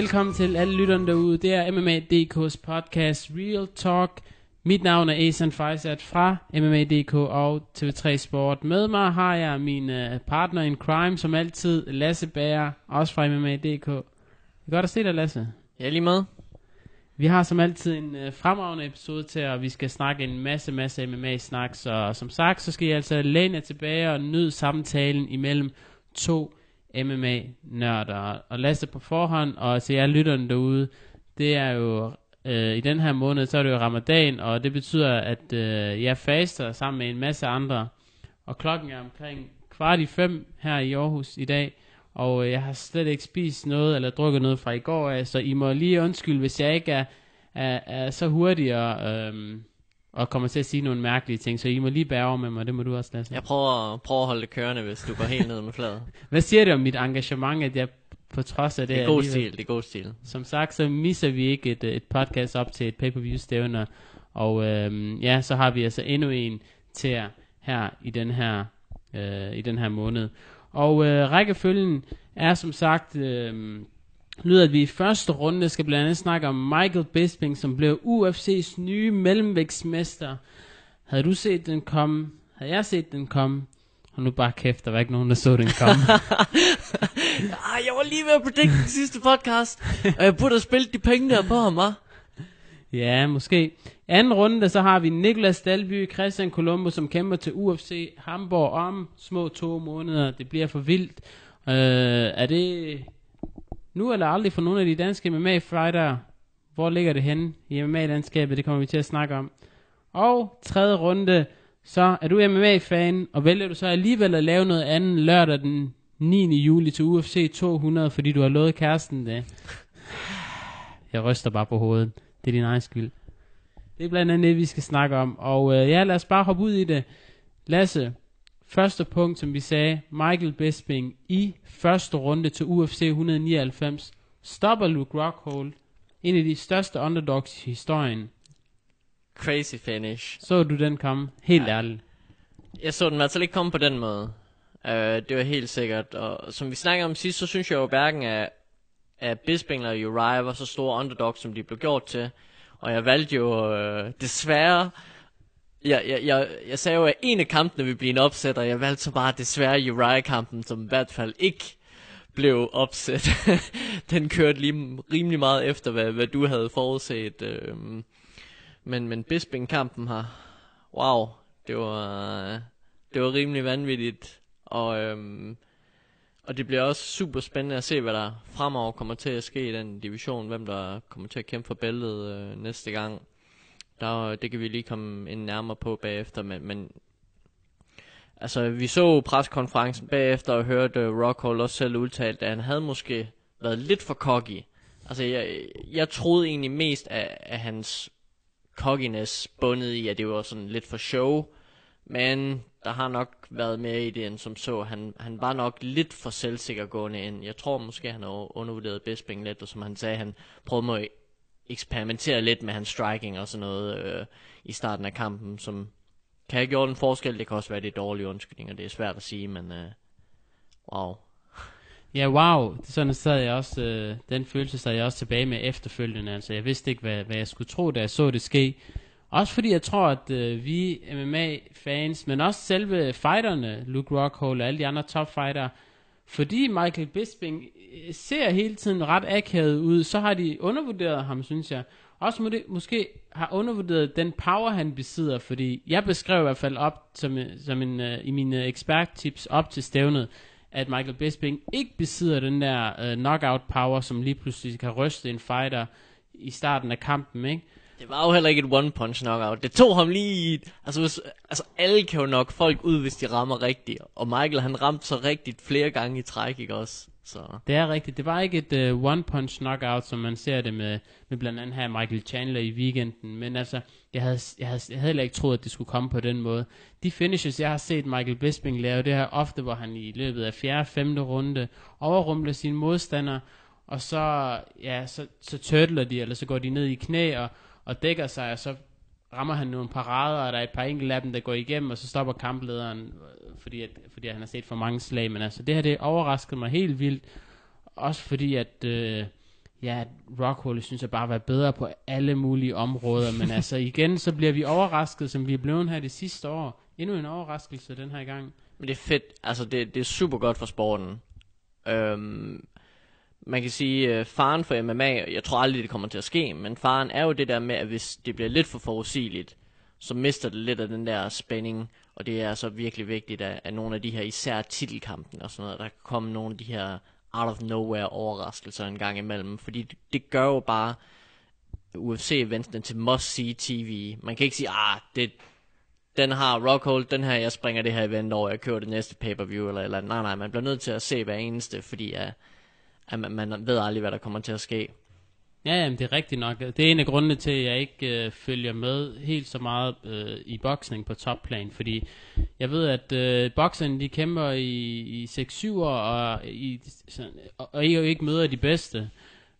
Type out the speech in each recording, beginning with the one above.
Velkommen til alle lytterne derude. Det er MMA.dk's podcast Real Talk. Mit navn er Asan Faisat fra MMA.dk og TV3 Sport. Med mig har jeg min uh, partner in crime, som altid, Lasse Bager, også fra MMA.dk. Det er godt at se dig, Lasse. Ja, lige med. Vi har som altid en uh, fremragende episode til, og vi skal snakke en masse, masse MMA-snak. Så som sagt, så skal I altså læne jer tilbage og nyde samtalen imellem to MMA-nørder. Og Lasse på forhånd, og til jer lytterne derude, det er jo øh, i den her måned, så er det jo ramadan, og det betyder, at øh, jeg faster sammen med en masse andre. Og klokken er omkring kvart i fem her i Aarhus i dag, og øh, jeg har slet ikke spist noget eller drukket noget fra i går af, så I må lige undskylde, hvis jeg ikke er, er, er så hurtig og, Øh, og kommer til at sige nogle mærkelige ting, så I må lige bære over med mig, det må du også, Lasse. Jeg prøver, prøver at holde det kørende, hvis du går helt ned med fladet. Hvad siger det om mit engagement, at jeg på trods af det... Det er god stil, det er god stil. Som sagt, så misser vi ikke et, et podcast op til et pay-per-view stævne, og øhm, ja, så har vi altså endnu en til jer her i den her, øh, i den her måned. Og øh, rækkefølgen er som sagt, øh, lyder, at vi i første runde skal blandt andet snakke om Michael Bisping, som blev UFC's nye mellemvægtsmester. Havde du set den komme? Havde jeg set den komme? Og nu bare kæft, der var ikke nogen, der så den komme. Ah, jeg var lige ved at predikte den sidste podcast, og jeg burde have spillet de penge der på ham, hva'? Ja, måske. Anden runde, så har vi Niklas Dalby, Christian Colombo, som kæmper til UFC Hamburg om små to måneder. Det bliver for vildt. Øh, er det nu eller aldrig for nogle af de danske MMA-fightere? Hvor ligger det henne i MMA-landskabet? Det kommer vi til at snakke om. Og tredje runde, så er du MMA-fan, og vælger du så alligevel at lave noget andet lørdag den 9. juli til UFC 200, fordi du har lovet kæresten det. Jeg ryster bare på hovedet. Det er din egen skyld. Det er blandt andet det, vi skal snakke om. Og øh, ja, lad os bare hoppe ud i det. Lasse, første punkt, som vi sagde, Michael Bisping i første runde til UFC 199, stopper Luke Rockhold, en af de største underdogs i historien. Crazy finish. Så du den komme? Helt Ja. ærligt. Jeg så den fald ikke komme på den måde. Uh, det var helt sikkert. Og som vi snakkede om sidst, så synes jeg jo hverken, at, at Bisping eller Uriah var så store underdogs, som de blev gjort til. Og jeg valgte jo uh, desværre... Jeg, jeg, jeg, jeg sagde jo, at en af kampene ville blive en opsæt, og jeg valgte så bare desværre Uriah-kampen, som i hvert fald ikke blev opsæt. Den kørte lige rimelig meget efter, hvad, hvad du havde forudset. Øh, men, men Bisping-kampen her, wow, det var, det var rimelig vanvittigt. Og, øhm, og det bliver også super spændende at se, hvad der fremover kommer til at ske i den division. Hvem der kommer til at kæmpe for bæltet øh, næste gang. Der, det kan vi lige komme ind nærmere på bagefter. Men, men altså, vi så preskonferencen bagefter og hørte uh, Rockhold også selv udtalt, at han havde måske været lidt for cocky. Altså, jeg, jeg troede egentlig mest af, af hans cockiness bundet i, at det var sådan lidt for show. Men der har nok været mere i det end som så. Han, han var nok lidt for selvsikker gående ind. Jeg tror måske, han har undervurderet Bisping lidt, og som han sagde, han prøvede med at eksperimentere lidt med hans striking og sådan noget øh, i starten af kampen, som kan have gjort en forskel. Det kan også være, det er dårlige undskyldninger. Det er svært at sige, men øh, wow. Ja, wow. Det sådan, sad jeg også, øh, den følelse sad jeg også tilbage med efterfølgende. Altså, jeg vidste ikke, hvad, hvad jeg skulle tro, da jeg så det ske. Også fordi jeg tror, at øh, vi MMA-fans, men også selve fighterne, Luke Rockhold og alle de andre topfighter, fordi Michael Bisping Øh, ser hele tiden ret akavet ud, så har de undervurderet ham, synes jeg. Også må det, måske har undervurderet den power, han besidder, fordi jeg beskrev i hvert fald op som, som en, uh, i mine eksperttips op til stævnet, at Michael Bisping ikke besidder den der uh, knockout power, som lige pludselig kan ryste en fighter i starten af kampen, ikke? Det var jo heller ikke et one punch knockout. Det tog ham lige... Altså, hvis, altså alle kan jo nok folk ud, hvis de rammer rigtigt. Og Michael, han ramte så rigtigt flere gange i træk, ikke også? Så Det er rigtigt. Det var ikke et øh, uh, one-punch knockout, som man ser det med, med blandt andet her Michael Chandler i weekenden. Men altså, jeg havde, jeg, havde, jeg havde heller ikke troet, at det skulle komme på den måde. De finishes, jeg har set Michael Bisping lave, det her ofte, hvor han i løbet af 4. og 5. runde overrumler sine modstandere, og så, ja, så, så turtler de, eller så går de ned i knæ og, og dækker sig, og så rammer han nogle parader, og der er et par enkelte af dem, der går igennem, og så stopper kamplederen, fordi, at, fordi at han har set for mange slag. Men altså, det her, det overraskede mig helt vildt. også fordi, at øh, ja, Rockhold synes jeg bare var bedre på alle mulige områder, men altså igen, så bliver vi overrasket, som vi er blevet her det sidste år. Endnu en overraskelse den her gang. Men det er fedt, altså det, det er super godt for sporten. Øhm, man kan sige, øh, faren for MMA, jeg tror aldrig, det kommer til at ske, men faren er jo det der med, at hvis det bliver lidt for forudsigeligt, så mister det lidt af den der spænding, og det er altså virkelig vigtigt, at, at nogle af de her, især titelkampen og sådan noget, der kan komme nogle af de her out of nowhere overraskelser en gang imellem, fordi det, det gør jo bare UFC-eventene til must-see TV. Man kan ikke sige, ah, det, den har Rockhold, den her, jeg springer det her event over, jeg kører det næste pay-per-view, eller, eller nej, nej, man bliver nødt til at se hver eneste, fordi at, at man, man ved aldrig, hvad der kommer til at ske. Ja, jamen, det er rigtigt nok. Det er en af grundene til, at jeg ikke øh, følger med helt så meget øh, i boksning på topplan, fordi jeg ved, at øh, bokserne de kæmper i, i 6-7 år, og, i, sådan, og, og ikke, ikke møder de bedste.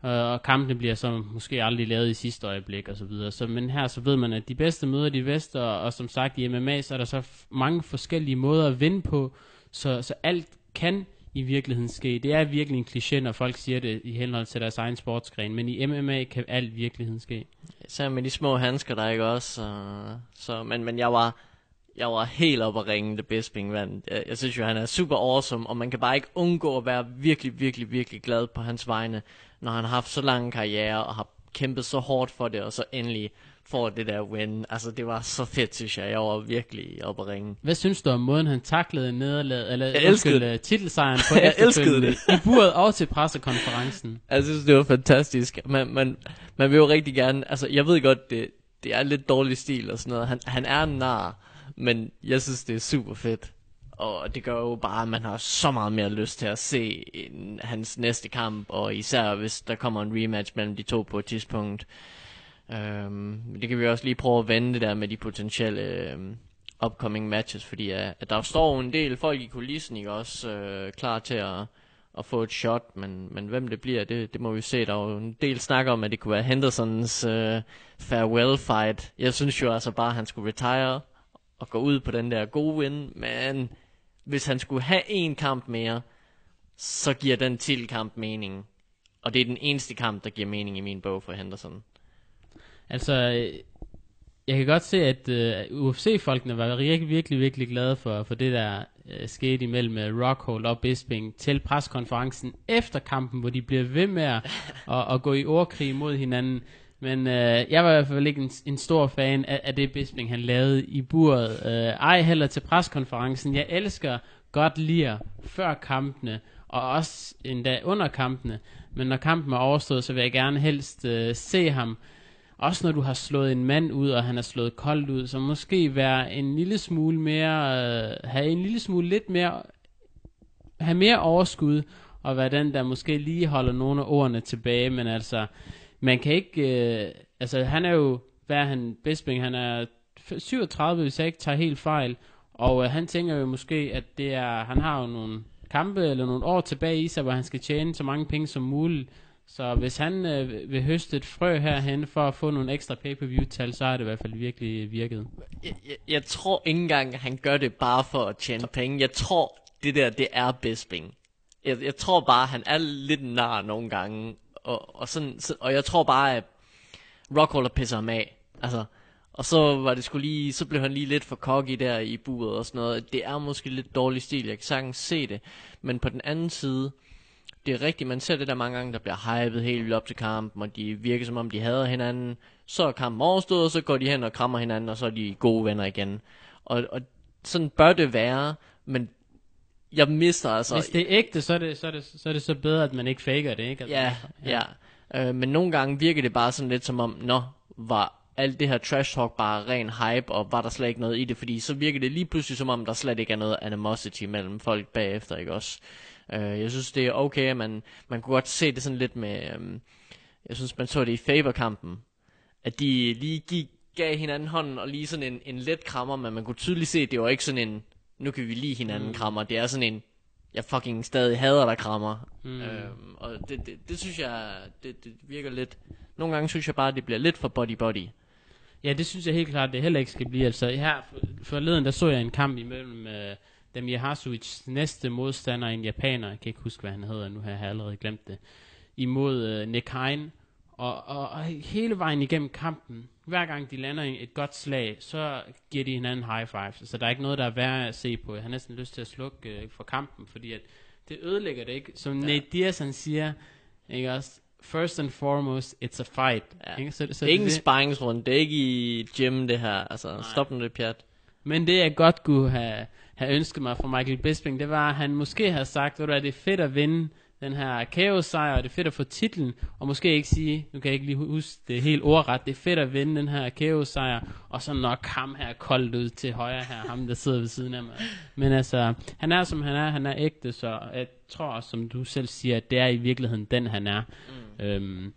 Øh, og kampene bliver så måske aldrig lavet i sidste øjeblik og så videre. Så, men her så ved man, at de bedste møder de bedste, og, og som sagt i MMA, så er der så mange forskellige måder at vinde på, så, så alt kan i virkeligheden ske. Det er virkelig en kliché, når folk siger det i henhold til deres egen sportsgren, men i MMA kan alt virkeligheden ske. Så med de små handsker, der ikke også. Så, så, men, men jeg var, jeg var helt oppe at ringe, det Bisping vandt. Jeg, jeg synes jo, han er super awesome, og man kan bare ikke undgå at være virkelig, virkelig, virkelig glad på hans vegne, når han har haft så lang karriere og har kæmpet så hårdt for det, og så endelig får det der win. Altså, det var så fedt, synes jeg. Jeg var virkelig oppe at ringe. Hvad synes du om måden, han taklede nederlaget, eller jeg elskede det. titelsejren på jeg elskede det. I buret og til pressekonferencen. Jeg synes, det var fantastisk. Man, man, man vil jo rigtig gerne, altså, jeg ved godt, det, det er lidt dårlig stil og sådan noget. Han, han er en nar, men jeg synes, det er super fedt. Og det gør jo bare, at man har så meget mere lyst til at se en, hans næste kamp, og især hvis der kommer en rematch mellem de to på et tidspunkt. Øhm, det kan vi også lige prøve at vende det der med de potentielle øhm, upcoming matches, fordi at der står en del folk i kulissen, ikke også øh, klar til at, at få et shot, men, men hvem det bliver, det, det må vi se. Der er jo en del snak om, at det kunne være Hendersons øh, farewell fight. Jeg synes jo altså bare, at han skulle retire og gå ud på den der gode win, men hvis han skulle have en kamp mere, så giver den til kamp mening. Og det er den eneste kamp, der giver mening i min bog for Henderson. Altså, jeg kan godt se, at uh, UFC-folkene var virkelig, virkelig, virkelig glade for, for det, der uh, skete imellem uh, Rockhold og Bisping til preskonferencen efter kampen, hvor de bliver ved med at, at, at gå i ordkrig mod hinanden. Men uh, jeg var i hvert fald ikke en, en stor fan af, af det Bisping, han lavede i buret. Uh, ej heller til preskonferencen. Jeg elsker godt lige før kampene, og også endda under kampene. Men når kampen er overstået, så vil jeg gerne helst uh, se ham også når du har slået en mand ud, og han har slået koldt ud, så måske være en lille smule mere, øh, have en lille smule lidt mere, have mere overskud, og være den, der måske lige holder nogle af ordene tilbage, men altså, man kan ikke, øh, altså han er jo, hvad er han, Bisping, han er 37, hvis jeg ikke tager helt fejl, og øh, han tænker jo måske, at det er, han har jo nogle kampe eller nogle år tilbage i sig, hvor han skal tjene så mange penge som muligt, så hvis han øh, vil høste et frø herhen for at få nogle ekstra pay-per-view-tal, så har det i hvert fald virkelig virket. Jeg, jeg, jeg tror ikke engang, han gør det bare for at tjene penge. Jeg tror, det der, det er Bisping. Jeg, jeg tror bare, han er lidt nar nogle gange. Og, og, sådan, så, og jeg tror bare, at Rockholder pisser ham af. Altså, og så var det skulle lige, så blev han lige lidt for cocky der i buret og sådan noget. Det er måske lidt dårlig stil, jeg kan sagtens se det. Men på den anden side, det er rigtigt, man ser det der mange gange, der bliver hypet helt vildt op til kampen, og de virker som om, de hader hinanden. Så er kampen overstået, og så går de hen og krammer hinanden, og så er de gode venner igen. Og, og sådan bør det være, men jeg mister altså... Hvis det er ægte, så er det så, er det, så, er det så bedre, at man ikke faker det, ikke? Altså, ja, ja. ja. Øh, men nogle gange virker det bare sådan lidt som om, nå, var alt det her trash talk bare ren hype, og var der slet ikke noget i det, fordi så virker det lige pludselig som om, der slet ikke er noget animosity mellem folk bagefter, ikke også? Øh, jeg synes, det er okay, at man, man kunne godt se det sådan lidt med... Øh, jeg synes, man så det i Faber-kampen, at de lige gik, gav hinanden hånden, og lige sådan en, en let krammer, men man kunne tydeligt se, at det var ikke sådan en, nu kan vi lige hinanden mm. krammer. Det er sådan en, jeg fucking stadig hader der krammer. Mm. Øhm, og det, det, det, synes jeg, det, det virker lidt... Nogle gange synes jeg bare, det bliver lidt for body-body. Ja, det synes jeg helt klart, det heller ikke skal blive. Altså her forleden, der så jeg en kamp imellem... Øh, Damir Hasuic næste modstander, en japaner, jeg kan ikke huske, hvad han hedder, nu har jeg allerede glemt det, imod øh, Nick Hein. Og, og, og hele vejen igennem kampen, hver gang de lander et godt slag, så giver de hinanden high fives. Så der er ikke noget, der er værd at se på. Jeg har næsten lyst til at slukke øh, for kampen, fordi at det ødelægger det ikke. Som ja. Nate Diaz han siger, ikke også, first and foremost, it's a fight. Ja. Ikke? Så, Så det er ikke en sparringsrunde, det er ikke i gym det her. Altså, Nej. stop nu det pjat. Men det jeg godt kunne have, have ønsket mig fra Michael Bisping, det var, at han måske havde sagt, at det er fedt at vinde den her KO-sejr, og det er fedt at få titlen, og måske ikke sige, nu kan jeg ikke lige huske det helt ordret, det er fedt at vinde den her KO-sejr, og så nok ham her koldt ud til højre her, ham der sidder ved siden af mig. Men altså, han er som han er, han er ægte, så jeg tror, som du selv siger, at det er i virkeligheden den, han er. Mm. Øhm,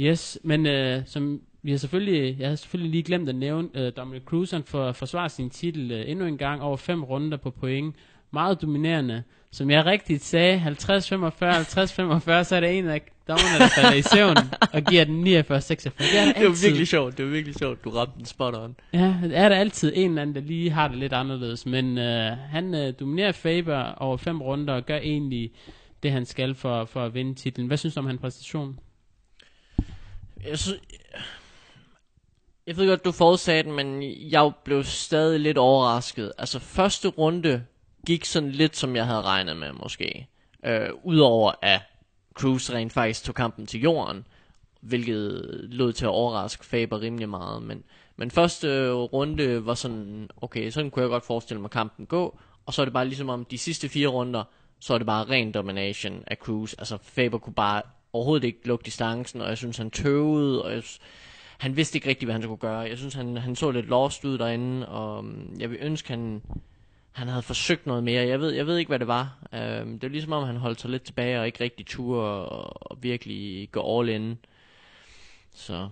yes, men øh, som vi har selvfølgelig, jeg har selvfølgelig lige glemt at nævne, øh, Dominic Cruz, han får forsvaret sin titel øh, endnu en gang over fem runder på point, meget dominerende. Som jeg rigtigt sagde, 50-45, 50-45, så er det en af dommerne, der falder i søvn og giver den 49-46. Det, er det var virkelig sjovt, det var virkelig sjovt, du ramte den spot on. Ja, det er der altid en eller anden, der lige har det lidt anderledes, men øh, han øh, dominerer Faber over fem runder og gør egentlig det, han skal for, for at vinde titlen. Hvad synes du om hans præstation? Jeg synes, jeg ved godt, du forudsagde den, men jeg blev stadig lidt overrasket. Altså, første runde gik sådan lidt, som jeg havde regnet med, måske. Øh, Udover at Cruz rent faktisk tog kampen til jorden, hvilket lød til at overraske Faber rimelig meget. Men, men første runde var sådan, okay, sådan kunne jeg godt forestille mig kampen gå. Og så er det bare ligesom om de sidste fire runder, så er det bare ren domination af Cruz. Altså Faber kunne bare overhovedet ikke lukke distancen, og jeg synes han tøvede, og jeg, han vidste ikke rigtigt, hvad han skulle gøre. Jeg synes, han, han så lidt lost ud derinde, og mm, jeg vil ønske, han, han havde forsøgt noget mere. Jeg ved, jeg ved ikke, hvad det var. Øhm, det var ligesom om, han holdt sig lidt tilbage, og ikke rigtig turde og, og virkelig gå all in. Så...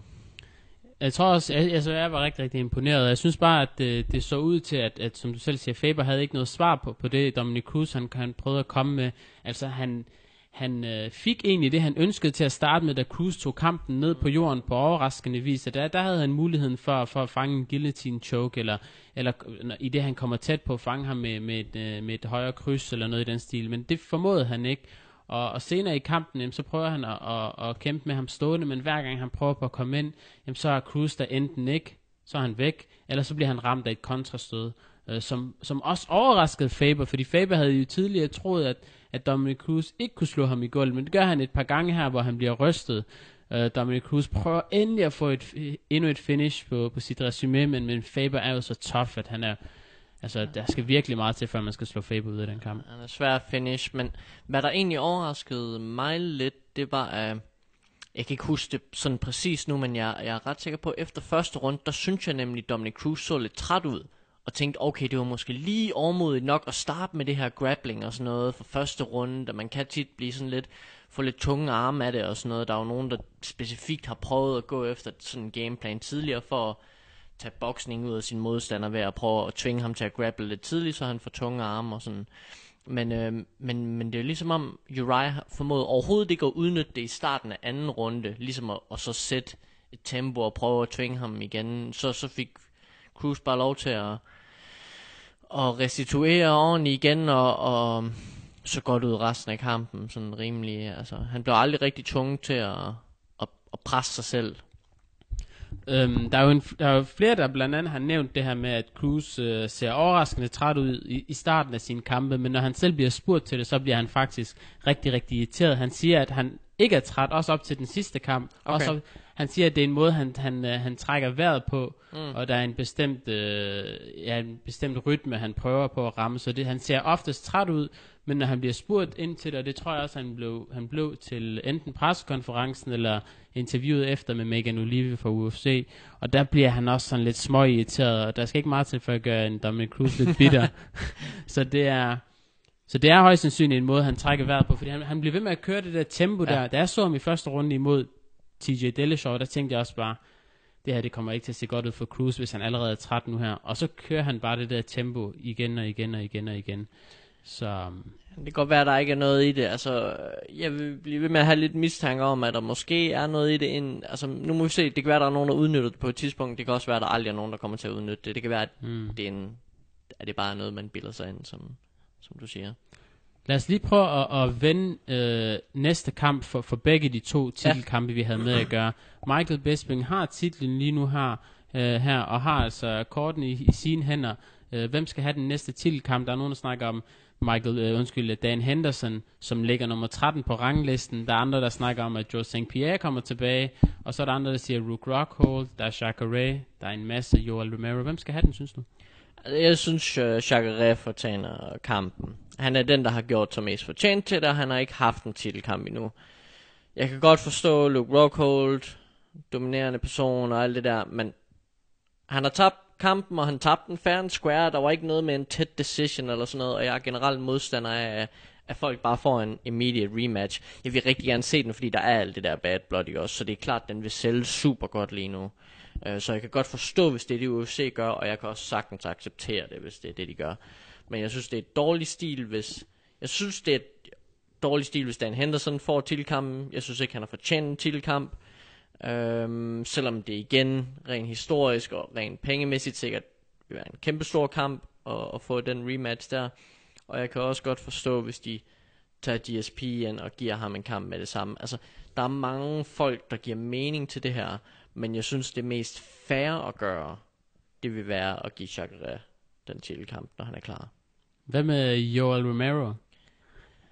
Jeg tror også, jeg, altså jeg var rigtig, rigtig imponeret. Jeg synes bare, at det, det så ud til, at, at, som du selv siger, Faber havde ikke noget svar på, på det, Dominic Cruz han, han prøvede at komme med. Altså han, han øh, fik egentlig det, han ønskede til at starte med, da Cruz tog kampen ned på jorden på overraskende vis. Der, der havde han muligheden for, for at fange en guillotine choke, eller, eller øh, i det, han kommer tæt på at fange ham med, med, et, øh, med et højere kryds, eller noget i den stil. Men det formåede han ikke. Og, og senere i kampen, jamen, så prøver han at, at, at kæmpe med ham stående, men hver gang han prøver på at komme ind, jamen, så er Cruz der enten ikke, så er han væk, eller så bliver han ramt af et kontrastød, øh, som, som også overraskede Faber, fordi Faber havde jo tidligere troet, at at Dominic Cruz ikke kunne slå ham i gulvet, men det gør han et par gange her, hvor han bliver rystet. Uh, Dominic Cruz prøver endelig at få et, endnu et finish på, på sit resume, men, men Faber er jo så tough, at han er, altså der skal virkelig meget til, før man skal slå Faber ud af den kamp. Han er svær at finish, men hvad der egentlig overraskede mig lidt, det var, at uh, jeg kan ikke huske det sådan præcis nu, men jeg, jeg er ret sikker på, at efter første runde, der synes jeg nemlig, at Dominic Cruz så lidt træt ud og tænkte, okay, det var måske lige overmodigt nok at starte med det her grappling og sådan noget for første runde, da man kan tit blive sådan lidt, få lidt tunge arme af det og sådan noget. Der er jo nogen, der specifikt har prøvet at gå efter sådan en gameplan tidligere for at tage boksning ud af sin modstander ved at prøve at tvinge ham til at grapple lidt tidligt, så han får tunge arme og sådan. Men, øh, men, men det er ligesom om Uriah formåede overhovedet ikke at udnytte det i starten af anden runde, ligesom at, at så sætte et tempo og prøve at tvinge ham igen. Så, så fik Cruz bare lov til at, at restituere ordentligt igen, og, og så godt ud resten af kampen, sådan rimelig, altså, han blev aldrig rigtig tvunget til at, at, at presse sig selv. Øhm, der, er jo en, der er jo flere, der blandt andet har nævnt det her med, at Cruz øh, ser overraskende træt ud i, i starten af sine kampe, men når han selv bliver spurgt til det, så bliver han faktisk rigtig, rigtig irriteret. Han siger, at han ikke er træt, også op til den sidste kamp. Okay. Også op, han siger, at det er en måde, han, han, øh, han trækker vejret på, mm. og der er en bestemt, øh, ja, en bestemt rytme, han prøver på at ramme. Så det, han ser oftest træt ud, men når han bliver spurgt ind til det, og det tror jeg også, han blev, han blev til enten pressekonferencen eller interviewet efter med Megan Olive fra UFC, og der bliver han også sådan lidt smøg irriteret, og der skal ikke meget til for at gøre en Dominic Cruz lidt bitter. så det er... Så det er højst sandsynligt en måde, han trækker vejret på, fordi han, han bliver ved med at køre det der tempo ja. der. Da jeg så ham i første runde imod TJ Dillashaw, der tænkte jeg også bare, det her det kommer ikke til at se godt ud for Cruz, hvis han allerede er træt nu her. Og så kører han bare det der tempo igen og igen og igen og igen. Så... Um, det kan godt være, at der ikke er noget i det. Altså, jeg vil blive ved med at have lidt mistanke om, at der måske er noget i det. Ind, altså, nu må vi se. Det kan være, at der er nogen, der udnytter det på et tidspunkt. Det kan også være, at der aldrig er nogen, der kommer til at udnytte det. Det kan være, at mm. det er en at det bare er noget, man bilder sig ind, som, som du siger. Lad os lige prøve at, at vende øh, næste kamp for, for begge de to titelkampe, ja. vi havde med at gøre. Michael Bisping har titlen lige nu her, øh, her og har altså korten i, i sine hænder. Øh, hvem skal have den næste titelkamp? Der er nogen, der snakker om Michael, øh, undskyld, Dan Henderson, som ligger nummer 13 på ranglisten. Der er andre, der snakker om, at Joe St. Pierre kommer tilbage. Og så er der andre, der siger Rook Rockhold, der er Jacare, der er en masse Joel Romero. Hvem skal have den, synes du? Jeg synes, uh, Jacare fortjener kampen. Han er den, der har gjort sig mest fortjent til det, og han har ikke haft en titelkamp endnu. Jeg kan godt forstå Luke Rockhold, dominerende person og alt det der, men han har tabt kampen, og han tabte den fair and square. Der var ikke noget med en tæt decision eller sådan noget, og jeg er generelt modstander af, at folk bare får en immediate rematch. Jeg vil rigtig gerne se den, fordi der er alt det der bad blood i også, så det er klart, den vil sælge super godt lige nu. Øh, så jeg kan godt forstå, hvis det er det UFC gør, og jeg kan også sagtens acceptere det, hvis det er det, de gør. Men jeg synes, det er et dårligt stil, hvis... Jeg synes, det er et dårligt stil, hvis Dan Henderson får tilkampen. Jeg synes ikke, han har fortjent en tilkamp. Øhm, selvom det igen, rent historisk og rent pengemæssigt sikkert vil være en kæmpe stor kamp at, at få den rematch der. Og jeg kan også godt forstå, hvis de tager GSP ind og giver ham en kamp med det samme. Altså, der er mange folk, der giver mening til det her, men jeg synes, det mest fair at gøre, det vil være at give Chakra den titelkamp, når han er klar. Hvad med Joel Romero?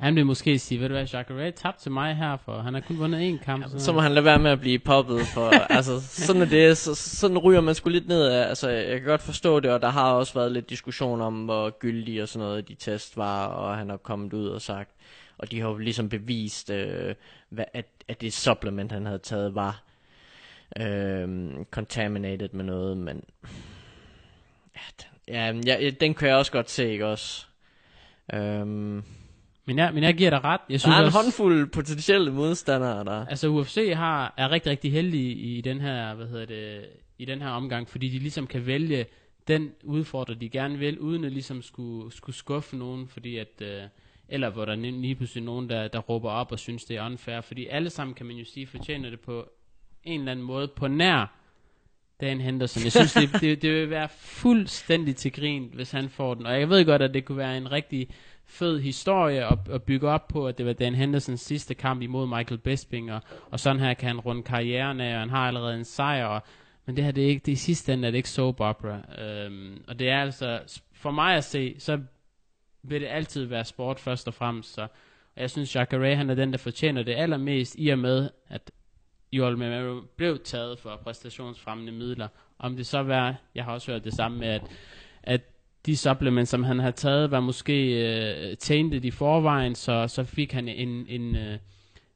Han vil måske sige, ved du hvad, Jacare tabte til mig her, for han har kun vundet én kamp. Så, så må han lade være med at blive poppet, for altså, sådan er det, så, sådan ryger man sgu lidt ned af, altså, jeg kan godt forstå det, og der har også været lidt diskussion om, hvor gyldige og sådan noget de test var, og han har kommet ud og sagt, og de har jo ligesom bevist, øh, hvad, at, at det supplement, han havde taget, var øh, contaminated med noget, men ja, ja, ja, den kan jeg også godt se, ikke også? Øhm, men jeg, men jeg giver dig ret. Jeg synes der er en også, håndfuld potentielle modstandere der. Altså UFC har, er rigtig, rigtig heldige i den her, hvad hedder det, i den her omgang, fordi de ligesom kan vælge den udfordrer, de gerne vil, uden at ligesom skulle, skulle skuffe nogen, fordi at, øh, eller hvor der lige pludselig nogen, der, der råber op og synes, det er unfair, fordi alle sammen, kan man jo sige, fortjener det på en eller anden måde, på nær Dan Henderson. Jeg synes, det, det, det vil være fuldstændig til grin, hvis han får den. Og jeg ved godt, at det kunne være en rigtig fed historie at, at bygge op på, at det var Dan Hendersons sidste kamp imod Michael Bisping, og, og sådan her kan han runde karrieren af, og han har allerede en sejr, og, men det her, det er ikke, det er i sidste ende er det ikke soap opera. Øhm, og det er altså, for mig at se, så vil det altid være sport først og fremmest, så og jeg synes, Jacare, han er den, der fortjener det allermest, i og med, at Joel Memero blev taget for præstationsfremmende midler. Om det så var, jeg har også hørt det samme med, at, at de supplements, som han har taget, var måske øh, tainted i forvejen, så, så fik han en, en øh,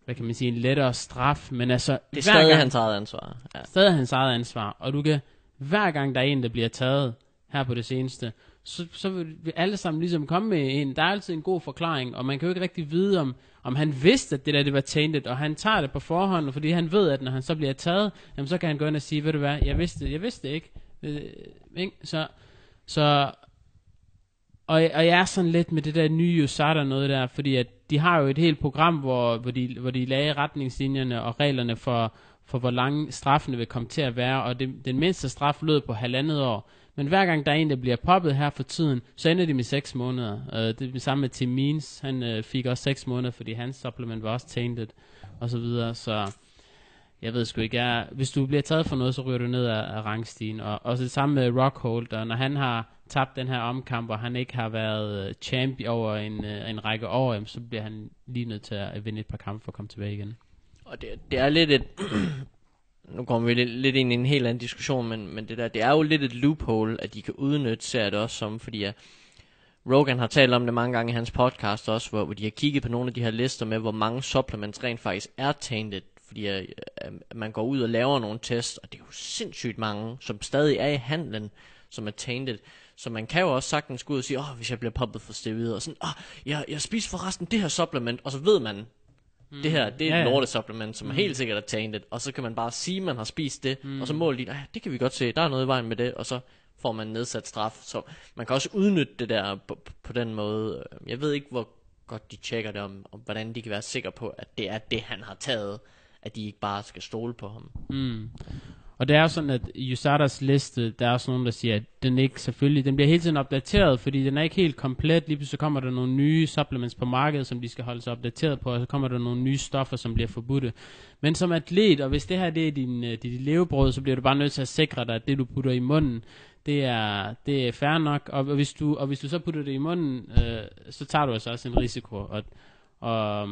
hvad kan man sige, en lettere straf. Men altså, det er stadig gang, hans eget ansvar. Ja. Stadig hans eget ansvar. Og du kan, hver gang der er en, der bliver taget her på det seneste, så, så vil vi alle sammen ligesom komme med en, der er altid en god forklaring, og man kan jo ikke rigtig vide, om, om han vidste, at det der det var tainted, og han tager det på forhånd, fordi han ved, at når han så bliver taget, jamen, så kan han gå ind og sige, ved du hvad, jeg vidste, jeg vidste det ikke. Øh, ikke? Så, så og, og jeg er sådan lidt med det der nye USADA noget der, fordi at de har jo et helt program, hvor, hvor, de, hvor de lagde retningslinjerne og reglerne for, for hvor lange straffene vil komme til at være, og det, den mindste straf lød på halvandet år. Men hver gang der er en, der bliver poppet her for tiden, så ender de med 6 måneder. Uh, det er det samme med Tim Means. Han uh, fik også 6 måneder, fordi hans supplement var også tainted, og så videre. Så jeg ved sgu ikke, jeg, hvis du bliver taget for noget, så ryger du ned af, af rangstigen. Og også det samme med Rockholder, når han har tabt den her omkamp, og han ikke har været øh, champ over en, uh, en række år, jamen, så bliver han lige nødt til at vinde et par kampe for at komme tilbage igen. Og det, det er lidt et, nu kommer vi lidt, lidt ind i en helt anden diskussion, men, men det der, det er jo lidt et loophole, at de kan udnytte, ser det også som, fordi at Rogan har talt om det mange gange i hans podcast også, hvor, hvor de har kigget på nogle af de her lister med, hvor mange supplements rent faktisk er tainted, fordi at, at man går ud og laver nogle tests, og det er jo sindssygt mange, som stadig er i handlen, som er tainted. Så man kan jo også sagtens gå ud og sige, åh, oh, hvis jeg bliver poppet for steroider, og sådan, åh, oh, jeg, jeg spiser forresten det her supplement, og så ved man, Mm. Det her, det er ja, et supplement, som mm. helt sikkert er tainted, og så kan man bare sige, man har spist det, mm. og så måler de, det kan vi godt se, der er noget i vejen med det, og så får man nedsat straf. Så man kan også udnytte det der på, på den måde. Jeg ved ikke, hvor godt de tjekker det, om, om hvordan de kan være sikre på, at det er det, han har taget, at de ikke bare skal stole på ham. Mm. Og det er jo sådan, at USADA's liste, der er også nogen, der siger, at den ikke selvfølgelig, den bliver hele tiden opdateret, fordi den er ikke helt komplet. Lige pludselig kommer der nogle nye supplements på markedet, som de skal holde sig opdateret på, og så kommer der nogle nye stoffer, som bliver forbudte. Men som atlet, og hvis det her det er din, øh, dit levebrød, så bliver du bare nødt til at sikre dig, at det du putter i munden, det er, det er fair nok. Og, og, hvis du, og hvis du så putter det i munden, øh, så tager du altså også en risiko. Og, og,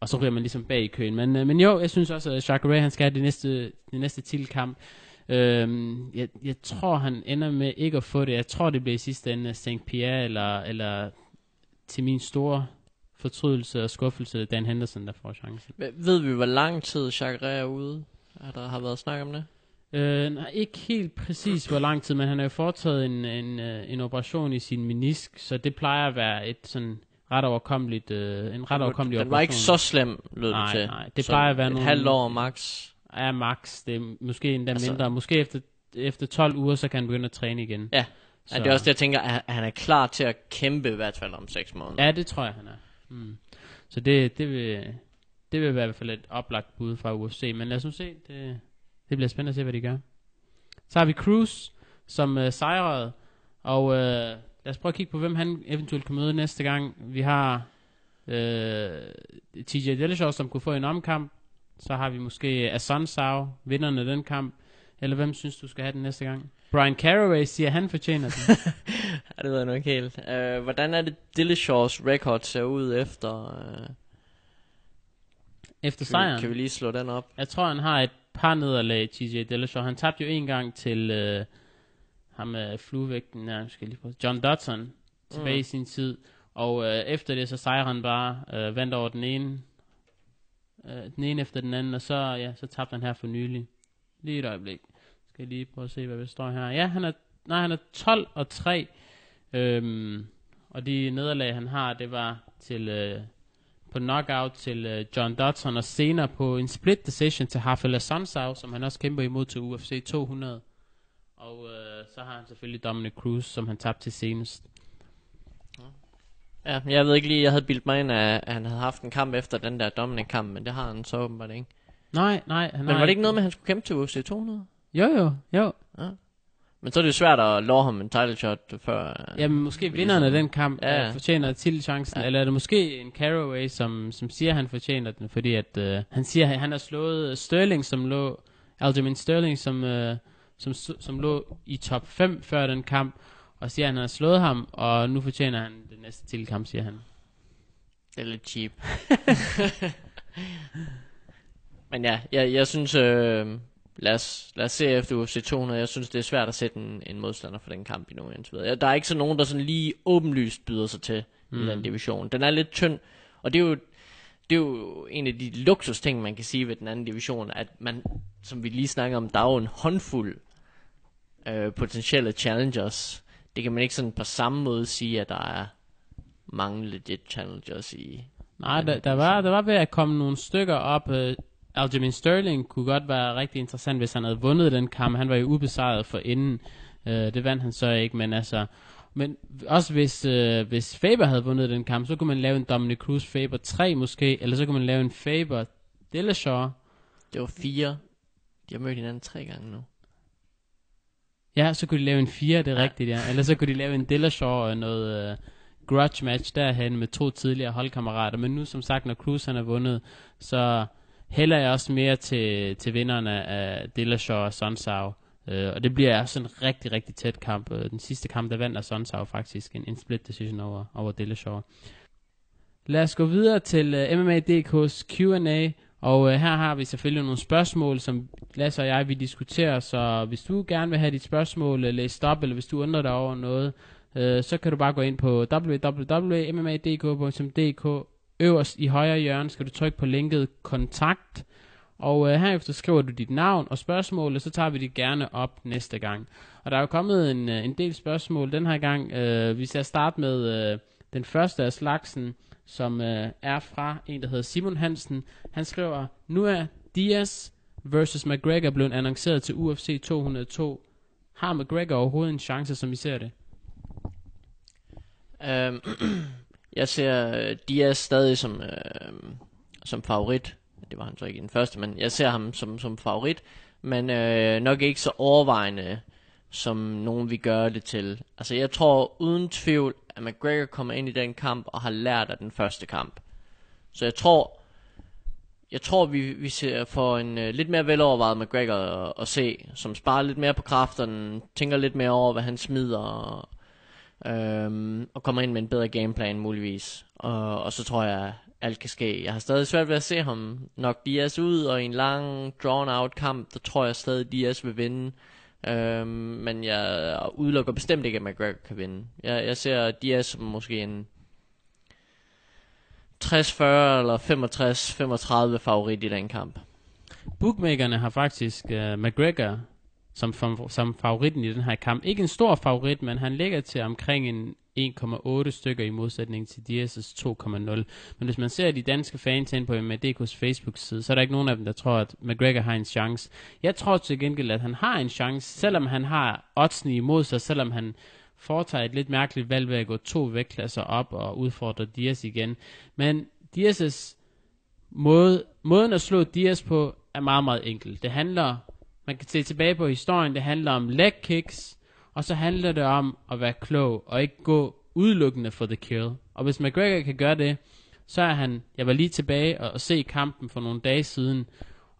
og så ryger man ligesom bag i køen. Men, øh, men jo, jeg synes også, at Jacare han skal have det næste, det næste titelkamp. Øhm, jeg, jeg tror, han ender med ikke at få det. Jeg tror, det bliver i sidste ende St. Pierre, eller, eller til min store fortrydelse og skuffelse, Dan Henderson, der får chancen. Ved vi, hvor lang tid Jacare er ude? Er der har været snak om det? Øh, nej, ikke helt præcis hvor lang tid, men han har jo foretaget en, en, øh, en operation i sin menisk, så det plejer at være et sådan ret overkommeligt, øh, en ret overkommelig Den var ikke så slem, lød Nej, det til. nej, det Så plejer at være et nogle- halvt år max. Ja, max. Det er måske endda Altså- mindre. Måske efter, efter 12 uger, så kan han begynde at træne igen. Ja. Så, Så. Det er også det, jeg tænker, at han er klar til at kæmpe i hvert fald om 6 måneder. Ja, det tror jeg, han er. Mm. Så det, det, vil, det vil være i hvert fald et oplagt bud fra UFC. Men lad os nu se. Det, det bliver spændende at se, hvad de gør. Så har vi Cruz, som øh, sejrede. Og øh, lad os prøve at kigge på, hvem han eventuelt kan møde næste gang. Vi har øh, TJ Dillashaw, som kunne få en omkamp. Så har vi måske Assunção, vinderen af den kamp. Eller hvem synes du skal have den næste gang? Brian Caraway siger, han fortjener den. Ja, det ved jeg nu ikke helt. Uh, hvordan er det Dillashaws record ser ud efter... Uh, Efter kan, sejren. vi, kan vi lige slå den op? Jeg tror, han har et par nederlag, TJ Dillashaw. Han tabte jo en gang til øh, ham med fluevægten, ja, skal lige prøve. John Dutton, tilbage Mm. i sin tid. Og øh, efter det, så sejrer han bare, øh, vandt over den ene, øh, den ene efter den anden, og så, ja, så tabte han her for nylig. Lige et øjeblik. Skal jeg lige prøve at se, hvad der står her. Ja, han er, nej, han er 12 og 3. Øhm, og de nederlag, han har, det var til... Øh, på knockout til uh, John Dodson, og senere på en split decision til Rafael Assunção, som han også kæmper imod til UFC 200. Og uh, så har han selvfølgelig Dominic Cruz, som han tabte til senest. Ja, jeg ved ikke lige, jeg havde bildt mig ind, at han havde haft en kamp efter den der Dominic-kamp, men det har han så åbenbart ikke. Nej, nej. Han Men var det ikke noget med, at han skulle kæmpe til UFC 200? Jo, jo, jo. Men så er det jo svært at love ham en title shot før... øh, Jamen, måske vinderen af den kamp Ja, ja, ja. fortjener titelchancen, Ja. ja. eller er det måske en Caraway, som, som siger, at han fortjener den, fordi at, uh, han siger, at han har slået Sterling, som lå, Aljamain Sterling, som, uh, som, som lå i top 5 før den kamp, og siger, at han har slået ham, og nu fortjener han den næste titelkamp, siger han. Det er lidt cheap. Men ja, jeg, jeg synes, øh, lad, os, lad os se efter UFC 200. Jeg synes, det er svært at sætte en, en modstander for den kamp i nogen indtil videre. Der er ikke så nogen, der sådan lige åbenlyst byder sig til mm. i den division. Den er lidt tynd, og det er jo det er jo en af de luksus ting, man kan sige ved den anden division, at man, som vi lige snakker om, der er jo en håndfuld øh, potentielle challengers. Det kan man ikke sådan på samme måde sige, at der er mange legit challengers i, Nej, der, der, var, der var ved at komme nogle stykker op. Uh, Aljamain Sterling kunne godt være rigtig interessant, hvis han havde vundet den kamp. Han var jo ubesejret for inden. Uh, det vandt han så ikke, men altså... Men også hvis, uh, hvis Faber havde vundet den kamp, så kunne man lave en Dominic Cruz Faber 3 måske, eller så kunne man lave en Faber Dillashaw. Det var fire. De har mødt hinanden tre gange nu. Ja, så kunne de lave en 4, det er Ja. rigtigt, ja. Eller så kunne de lave en Dillashaw og noget uh, grudge match derhen med to tidligere holdkammerater. Men nu som sagt, når Cruz han har vundet, så hælder jeg også mere til, til vinderne af Dillashaw og Sonsau. Uh, og det bliver også en rigtig, rigtig tæt kamp. Uh, den sidste kamp, der vandt Sonsau faktisk en, en split decision over, over Dillashaw. Lad os gå videre til uh, MMA.dk's Q&A, og øh, her har vi selvfølgelig nogle spørgsmål, som Lasse og jeg vi diskuterer, så hvis du gerne vil have dit spørgsmål øh, læst op, eller hvis du undrer dig over noget, øh, så kan du bare gå ind på www.mmadk.dk. Øverst i højre hjørne skal du trykke på linket kontakt, og øh, herefter skriver du dit navn og spørgsmål, og så tager vi det gerne op næste gang. Og der er jo kommet en, øh, en del spørgsmål den her gang. Øh, vi skal starte med øh, den første af slagsen, som øh, er fra en, der hedder Simon Hansen. Han skriver, nu er Diaz versus McGregor blevet annonceret til UFC 202. Har McGregor overhovedet en chance, som I ser det? Um, jeg ser øh, Diaz stadig som, øh, som favorit. Det var han så ikke i den første, men jeg ser ham som, som favorit. men øh, nok ikke så overvejende, som nogen vi gør det til. Altså jeg tror uden tvivl, at McGregor kommer ind i den kamp og har lært af den første kamp. Så jeg tror, jeg tror vi, vi ser for en uh, lidt mere velovervejet McGregor at, at se, som sparer lidt mere på kræfterne, tænker lidt mere over, hvad han smider, og, øhm, og kommer ind med en bedre gameplan muligvis. Og, og så tror jeg, alt kan ske. Jeg har stadig svært ved at se ham nok Diaz ud, og i en lang, drawn-out kamp, der tror jeg stadig, Diaz vil vinde. Øhm, men jeg udelukker bestemt ikke, at McGregor kan vinde. Jeg, jeg ser Diaz som måske en 60-40 eller 65-35 favorit i den kamp. Bookmakerne har faktisk uh, McGregor som, som favoritten i den her kamp. Ikke en stor favorit, men han ligger til omkring en 1,8 stykker i modsætning til Diaz's 2,0. Men hvis man ser de danske fans ind på MADK's Facebook-side, så er der ikke nogen af dem, der tror, at McGregor har en chance. Jeg tror til gengæld, at han har en chance, selvom han har oddsene imod sig, selvom han foretager et lidt mærkeligt valg ved at gå to vægtklasser op og udfordre Dias igen. Men Dias' måde, måden at slå Dias på er meget, meget enkel. Det handler, man kan se tilbage på historien, det handler om leg kicks, og så handler det om at være klog og ikke gå udelukkende for the kill. Og hvis McGregor kan gøre det, så er han, jeg var lige tilbage og, og se kampen for nogle dage siden,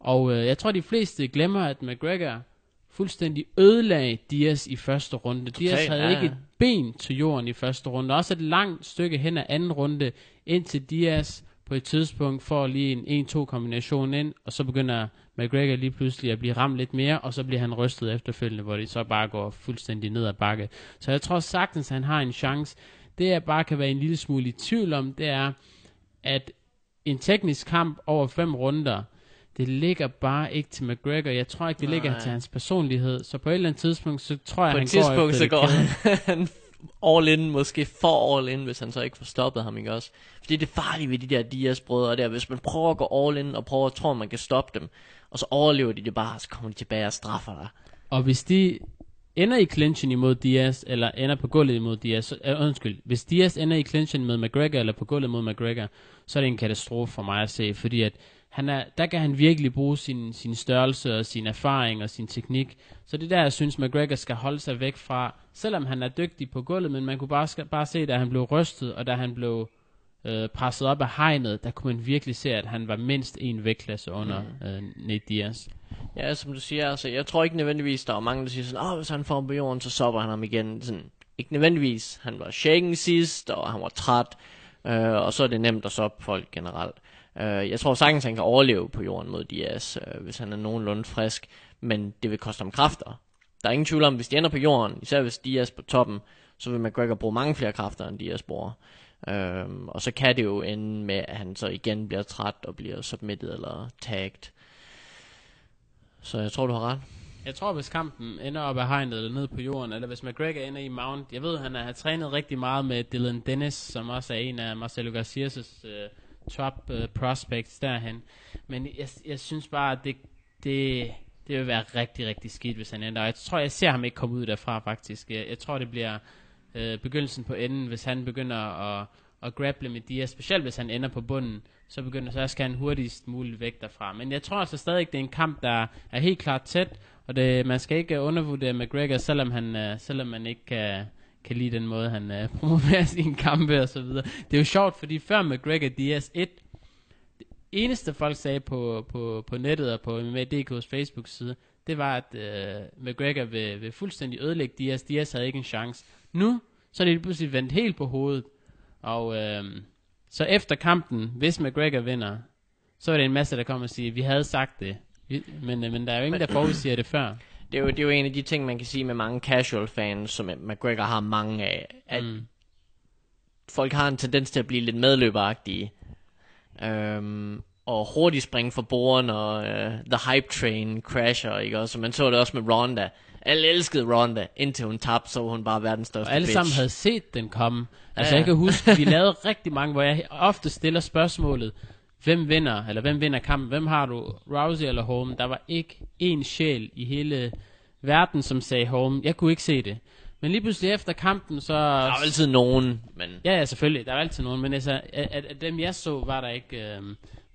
og øh, jeg tror de fleste glemmer, at McGregor fuldstændig ødelagde Diaz i første runde. Total, Diaz havde ja. ikke et ben til jorden i første runde. Også et langt stykke hen ad anden runde, indtil Diaz på et tidspunkt får lige en 1-2 kombination ind, og så begynder McGregor lige pludselig at blive ramt lidt mere, og så bliver han rystet efterfølgende, hvor det så bare går fuldstændig ned ad bakke. Så jeg tror sagtens, at han har en chance. Det jeg bare kan være en lille smule i tvivl om, det er, at en teknisk kamp over fem runder, det ligger bare ikke til McGregor. Jeg tror ikke, det Nej. ligger til hans personlighed. Så på et eller andet tidspunkt, så tror jeg, på han tidspunkt, går så går han all in, måske for all in, hvis han så ikke får stoppet ham, ikke også? Fordi det er farligt ved de der Diaz-brødre der, hvis man prøver at gå all in, og prøver at tro, at man kan stoppe dem, og så overlever de det bare, så kommer de tilbage og straffer dig. Og hvis de ender i clinchen imod Diaz, eller ender på gulvet imod Diaz, så, uh, undskyld, hvis Diaz ender i clinchen med McGregor, eller på gulvet mod McGregor, så er det en katastrofe for mig at se, fordi at han er, der kan han virkelig bruge sin, sin størrelse og sin erfaring og sin teknik. Så det der, jeg synes, McGregor skal holde sig væk fra, selvom han er dygtig på gulvet, men man kunne bare, skal, bare se, da han blev rystet, og da han blev øh, presset op af hegnet, der kunne man virkelig se, at han var mindst en vægtklasse under mm. øh, Nate Diaz. Ja, som du siger, altså, jeg tror ikke nødvendigvis, der er mange, der siger sådan, åh, hvis han får på jorden, så sopper han ham igen. Sådan, ikke nødvendigvis. Han var shaken sidst, og han var træt, øh, og så er det nemt at soppe folk generelt. Øh, jeg tror sagtens, han kan overleve på jorden mod Diaz, øh, hvis han er nogenlunde frisk, men det vil koste ham kræfter. Der er ingen tvivl om, hvis de ender på jorden, især hvis Diaz på toppen, så vil McGregor bruge mange flere kræfter, end Diaz bruger. Øhm, og så kan det jo ende med, at han så igen bliver træt og bliver submitted eller tagged. Så jeg tror, du har ret. Jeg tror, hvis kampen ender op af hegnet eller ned på jorden, eller hvis McGregor ender i mount, jeg ved, han har trænet rigtig meget med Dylan Dennis, som også er en af Marcelo Garcias' øh, top uh, prospects derhen. Men jeg, jeg synes bare, at det, det, det vil være rigtig, rigtig skidt, hvis han ender. jeg tror, jeg ser ham ikke komme ud derfra, faktisk. Jeg, jeg tror, det bliver uh, begyndelsen på enden, hvis han begynder at, at grapple med Diaz. Specielt hvis han ender på bunden, så begynder så skal han hurtigst muligt væk derfra. Men jeg tror altså stadig, det er en kamp, der er helt klart tæt, og det, man skal ikke undervurdere McGregor, selvom, han, uh, selvom man ikke kan kan lide den måde, han uh, promoverer sine kampe og så videre. Det er jo sjovt, fordi før McGregor Diaz 1, det eneste folk sagde på, på, på nettet og på DK's Facebook-side, det var, at uh, McGregor vil, vil fuldstændig ødelægge Diaz. Diaz havde ikke en chance. Nu, så er det pludselig vendt helt på hovedet. Og uh, så efter kampen, hvis McGregor vinder, så er det en masse, der kommer og siger, vi havde sagt det. Men, men der er jo ingen, der forudsiger det før det er, jo, det er jo en af de ting, man kan sige med mange casual fans, som McGregor har mange af, at mm. folk har en tendens til at blive lidt medløberagtige. Øhm, og hurtigt springe fra borden, og uh, the hype train crasher, ikke? Og så man så det også med Ronda. Alle elskede Ronda, indtil hun tabte, så hun bare verdens største Og alle bitch. sammen havde set den komme. Altså ja. jeg kan huske, vi lavede rigtig mange, hvor jeg ofte stiller spørgsmålet, hvem vinder, eller hvem vinder kampen, hvem har du, Rousey eller Holm? Der var ikke en sjæl i hele verden, som sagde Holm. Jeg kunne ikke se det. Men lige pludselig efter kampen, så... Der er altid nogen, men... Ja, ja, selvfølgelig. Der er altid nogen, men altså, af, af dem jeg så, var der ikke... Øh,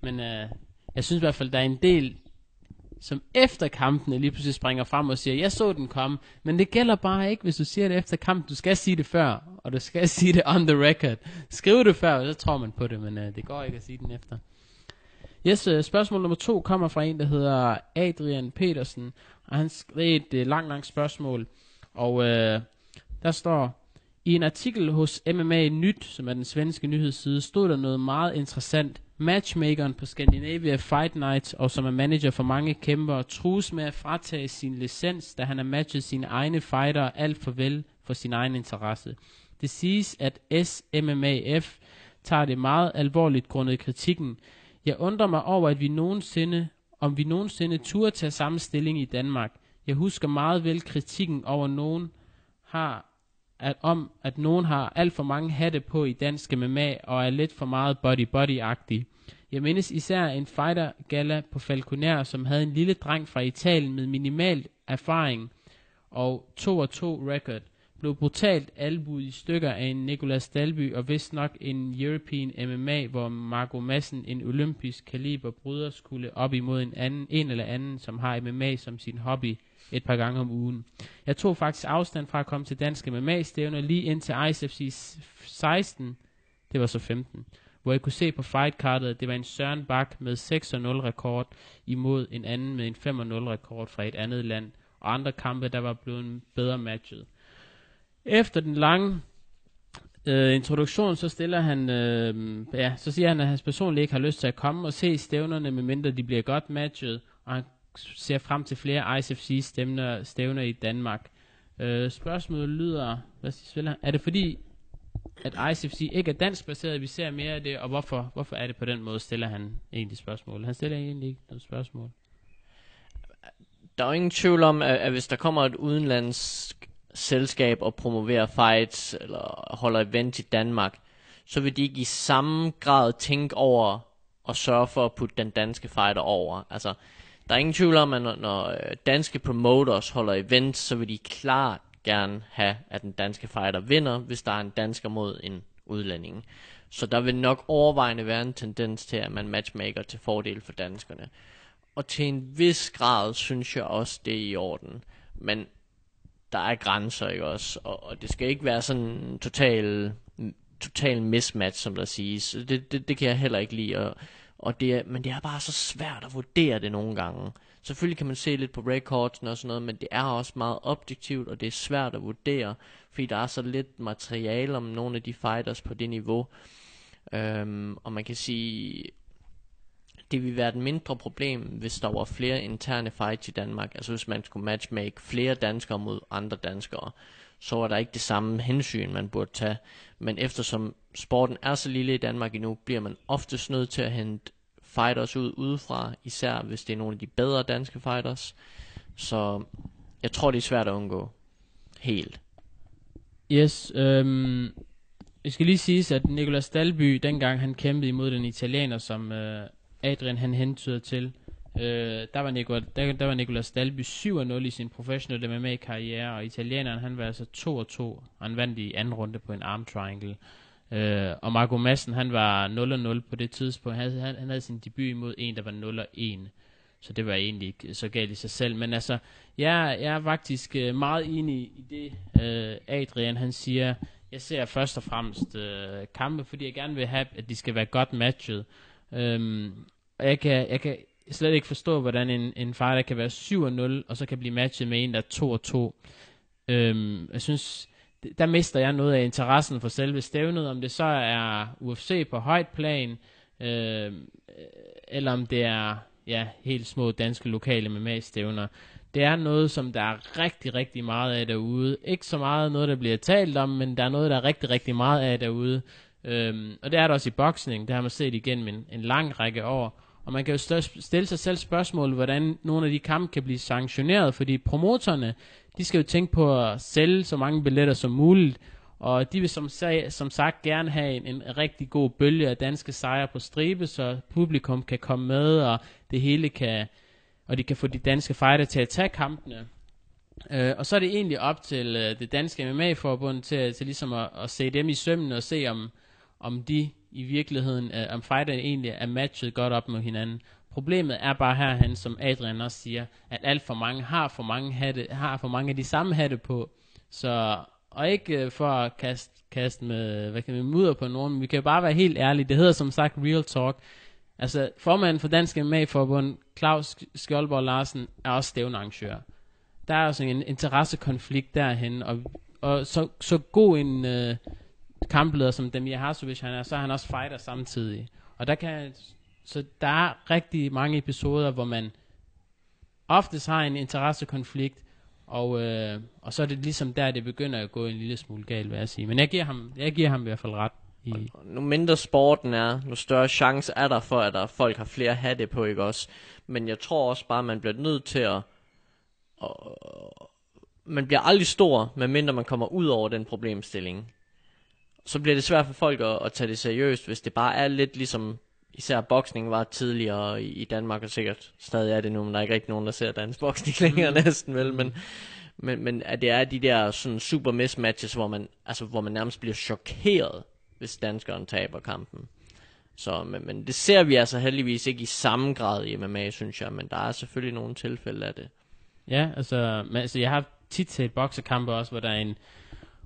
men øh, jeg synes i hvert fald, der er en del som efter kampene lige pludselig springer frem og siger, jeg så den komme, men det gælder bare ikke, hvis du siger det efter kampen. Du skal sige det før, og du skal sige det on the record. Skriv det før, så tror man på det, men uh, det går ikke at sige den efter. Yes, øh, spørgsmål nummer to kommer fra en, der hedder Adrian Petersen, og han skrev et uh, langt, langt spørgsmål, og uh, der står, i en artikel hos MMA Nyt, som er den svenske nyhedsside, stod der noget meget interessant. Matchmakeren på Scandinavia Fight Night, og som er manager for mange kæmpere, trues med at fratage sin licens, da han har matchet sine egne fighter alt for vel for sin egen interesse. Det siges, at SMMAF tager det meget alvorligt grundet kritikken. Jeg undrer mig over, at vi nogensinde, om vi nogensinde turde tage samme stilling i Danmark. Jeg husker meget vel kritikken over nogen har at, om, at nogen har alt for mange hatte på i dansk MMA og er lidt for meget body-body-agtig. Jeg mindes især en fighter-gala på Falconer, som havde en lille dreng fra Italien med minimal erfaring og 2-2 record, blev brutalt albuet i stykker af en Nicolas Dalby og vist nok en European MMA, hvor Marco Madsen, en olympisk kaliber bryder, skulle op imod en, anden, en eller anden, som har MMA som sin hobby et par gange om ugen. Jeg tog faktisk afstand fra at komme til danske MMA-stævner lige ind til ICFC 16, det var så 15, hvor jeg kunne se på fightcardet, at det var en Søren Bak med 6-0 rekord imod en anden med en 5-0 rekord fra et andet land, og andre kampe, der var blevet bedre matchet. Efter den lange øh, introduktion, så stiller han, øh, ja, så siger han, at hans personligt ikke har lyst til at komme og se stævnerne, medmindre de bliver godt matchet, og han ser frem til flere ICFC stævner, stævner i Danmark. Øh, spørgsmålet lyder, hvad siger Er det fordi, at ICFC ikke er dansk baseret, vi ser mere af det, og hvorfor, hvorfor er det på den måde, stiller han egentlig spørgsmål? Han stiller egentlig ikke noget spørgsmål. Der er ingen tvivl om, at, at hvis der kommer et udenlandsk selskab og promoverer fights, eller holder event i Danmark, så vil de ikke i samme grad tænke over at sørge for at putte den danske fighter over. Altså, der er ingen tvivl om, at når, når øh, danske promoters holder events, så vil de klart gerne have, at den danske fighter vinder, hvis der er en dansker mod en udlænding. Så der vil nok overvejende være en tendens til, at man matchmaker til fordel for danskerne. Og til en vis grad synes jeg også, det er i orden. Men der er grænser, ikke også? Og, og det skal ikke være sådan en total, total mismatch, som der siges. Det, det, det kan jeg heller ikke lide. Og, og det er, men det er bare så svært at vurdere det nogle gange. Selvfølgelig kan man se lidt på records og sådan noget, men det er også meget objektivt, og det er svært at vurdere, fordi der er så lidt materiale om nogle af de fighters på det niveau. Øhm, og man kan sige, det ville være et mindre problem, hvis der var flere interne fights i Danmark. Altså hvis man skulle matchmake flere danskere mod andre danskere, så var der ikke det samme hensyn, man burde tage. Men eftersom sporten er så lille i Danmark endnu, bliver man oftest nødt til at hente fighters ud udefra, især hvis det er nogle af de bedre danske fighters. Så jeg tror, det er svært at undgå. Helt. Yes, øhm, jeg skal lige sige, at Nicolas Dalby, dengang han kæmpede imod den italiener, som øh, Adrian han hentyder til, øh, der, var Nico, der, der var Nicolas Dalby 7-0 i sin professionelle MMA-karriere, og italieneren han var altså 2-2, og han vandt i anden runde på en arm triangle. Øh, og Marco Madsen, han var 0-0 på det tidspunkt. Han, han, han havde sin debut imod en, der var 0-1. Så det var egentlig ikke så galt i sig selv. Men altså, jeg, jeg er faktisk øh, meget enig i det, øh, Adrian han siger. Jeg ser først og fremmest øh, kampe, fordi jeg gerne vil have, at de skal være godt matchet. Øhm, og jeg kan, jeg kan slet ikke forstå, hvordan en, en fighter kan være 7-0, og så kan blive matchet med en, der er 2-2. Øhm, jeg synes, der mister jeg noget af interessen for selve stævnet, om det så er UFC på højt plan, øh, eller om det er ja, helt små danske lokale MMA-stævner. Det er noget, som der er rigtig, rigtig meget af derude. Ikke så meget noget, der bliver talt om, men der er noget, der er rigtig, rigtig meget af derude. Øhm, og det er der også i boksning. Det har man set igennem en, en lang række år. Og man kan jo stille sig selv spørgsmål, hvordan nogle af de kampe kan blive sanktioneret, fordi promotorerne, de skal jo tænke på at sælge så mange billetter som muligt, og de vil som, sag, som sagt gerne have en, en rigtig god bølge af danske sejre på stribe, så publikum kan komme med, og det hele kan, og de kan få de danske fighter til at tage kampene. Øh, og så er det egentlig op til øh, det danske MMA-forbund til, til ligesom at, at se dem i sømmen og se om, om de i virkeligheden, øh, om fighterne egentlig er matchet godt op mod hinanden. Problemet er bare herhen, som Adrian også siger, at alt for mange har for mange, hatte, har for mange af de samme hatte på. Så, og ikke øh, for at kaste, kaste med, hvad kan vi, mudder på nogen, vi kan bare være helt ærlige. Det hedder som sagt Real Talk. Altså, formanden for Dansk MMA-forbund, Claus Skjoldborg Larsen, er også stævnearrangør. Der er også en interessekonflikt derhen, og, og så, så god en øh, kampleder som Demir Hasovic han er, så er han også fighter samtidig. Og der kan, så der er rigtig mange episoder, hvor man oftest har en interessekonflikt, og, øh, og så er det ligesom der, det begynder at gå en lille smule galt, vil jeg sige. Men jeg giver ham, jeg giver ham i hvert fald ret. I, Nu mindre sporten er, nu større chance er der for, at der folk har flere hatte på, ikke også? Men jeg tror også bare, man bliver nødt til at... at man bliver aldrig stor, medmindre man kommer ud over den problemstilling. Så bliver det svært for folk at, at tage det seriøst, hvis det bare er lidt ligesom især boksning var tidligere i, i Danmark, og sikkert stadig er det nu, men der er ikke rigtig nogen, der ser dansk boksning længere mm. næsten, vel, men, men, men at det er de der sådan super mismatches, hvor man, altså, hvor man nærmest bliver chokeret, hvis danskeren taber kampen. Så, men, men det ser vi altså heldigvis ikke i samme grad i MMA, synes jeg, men der er selvfølgelig nogle tilfælde af det. Ja, altså, men, altså jeg har tit set boksekampe også, hvor der er en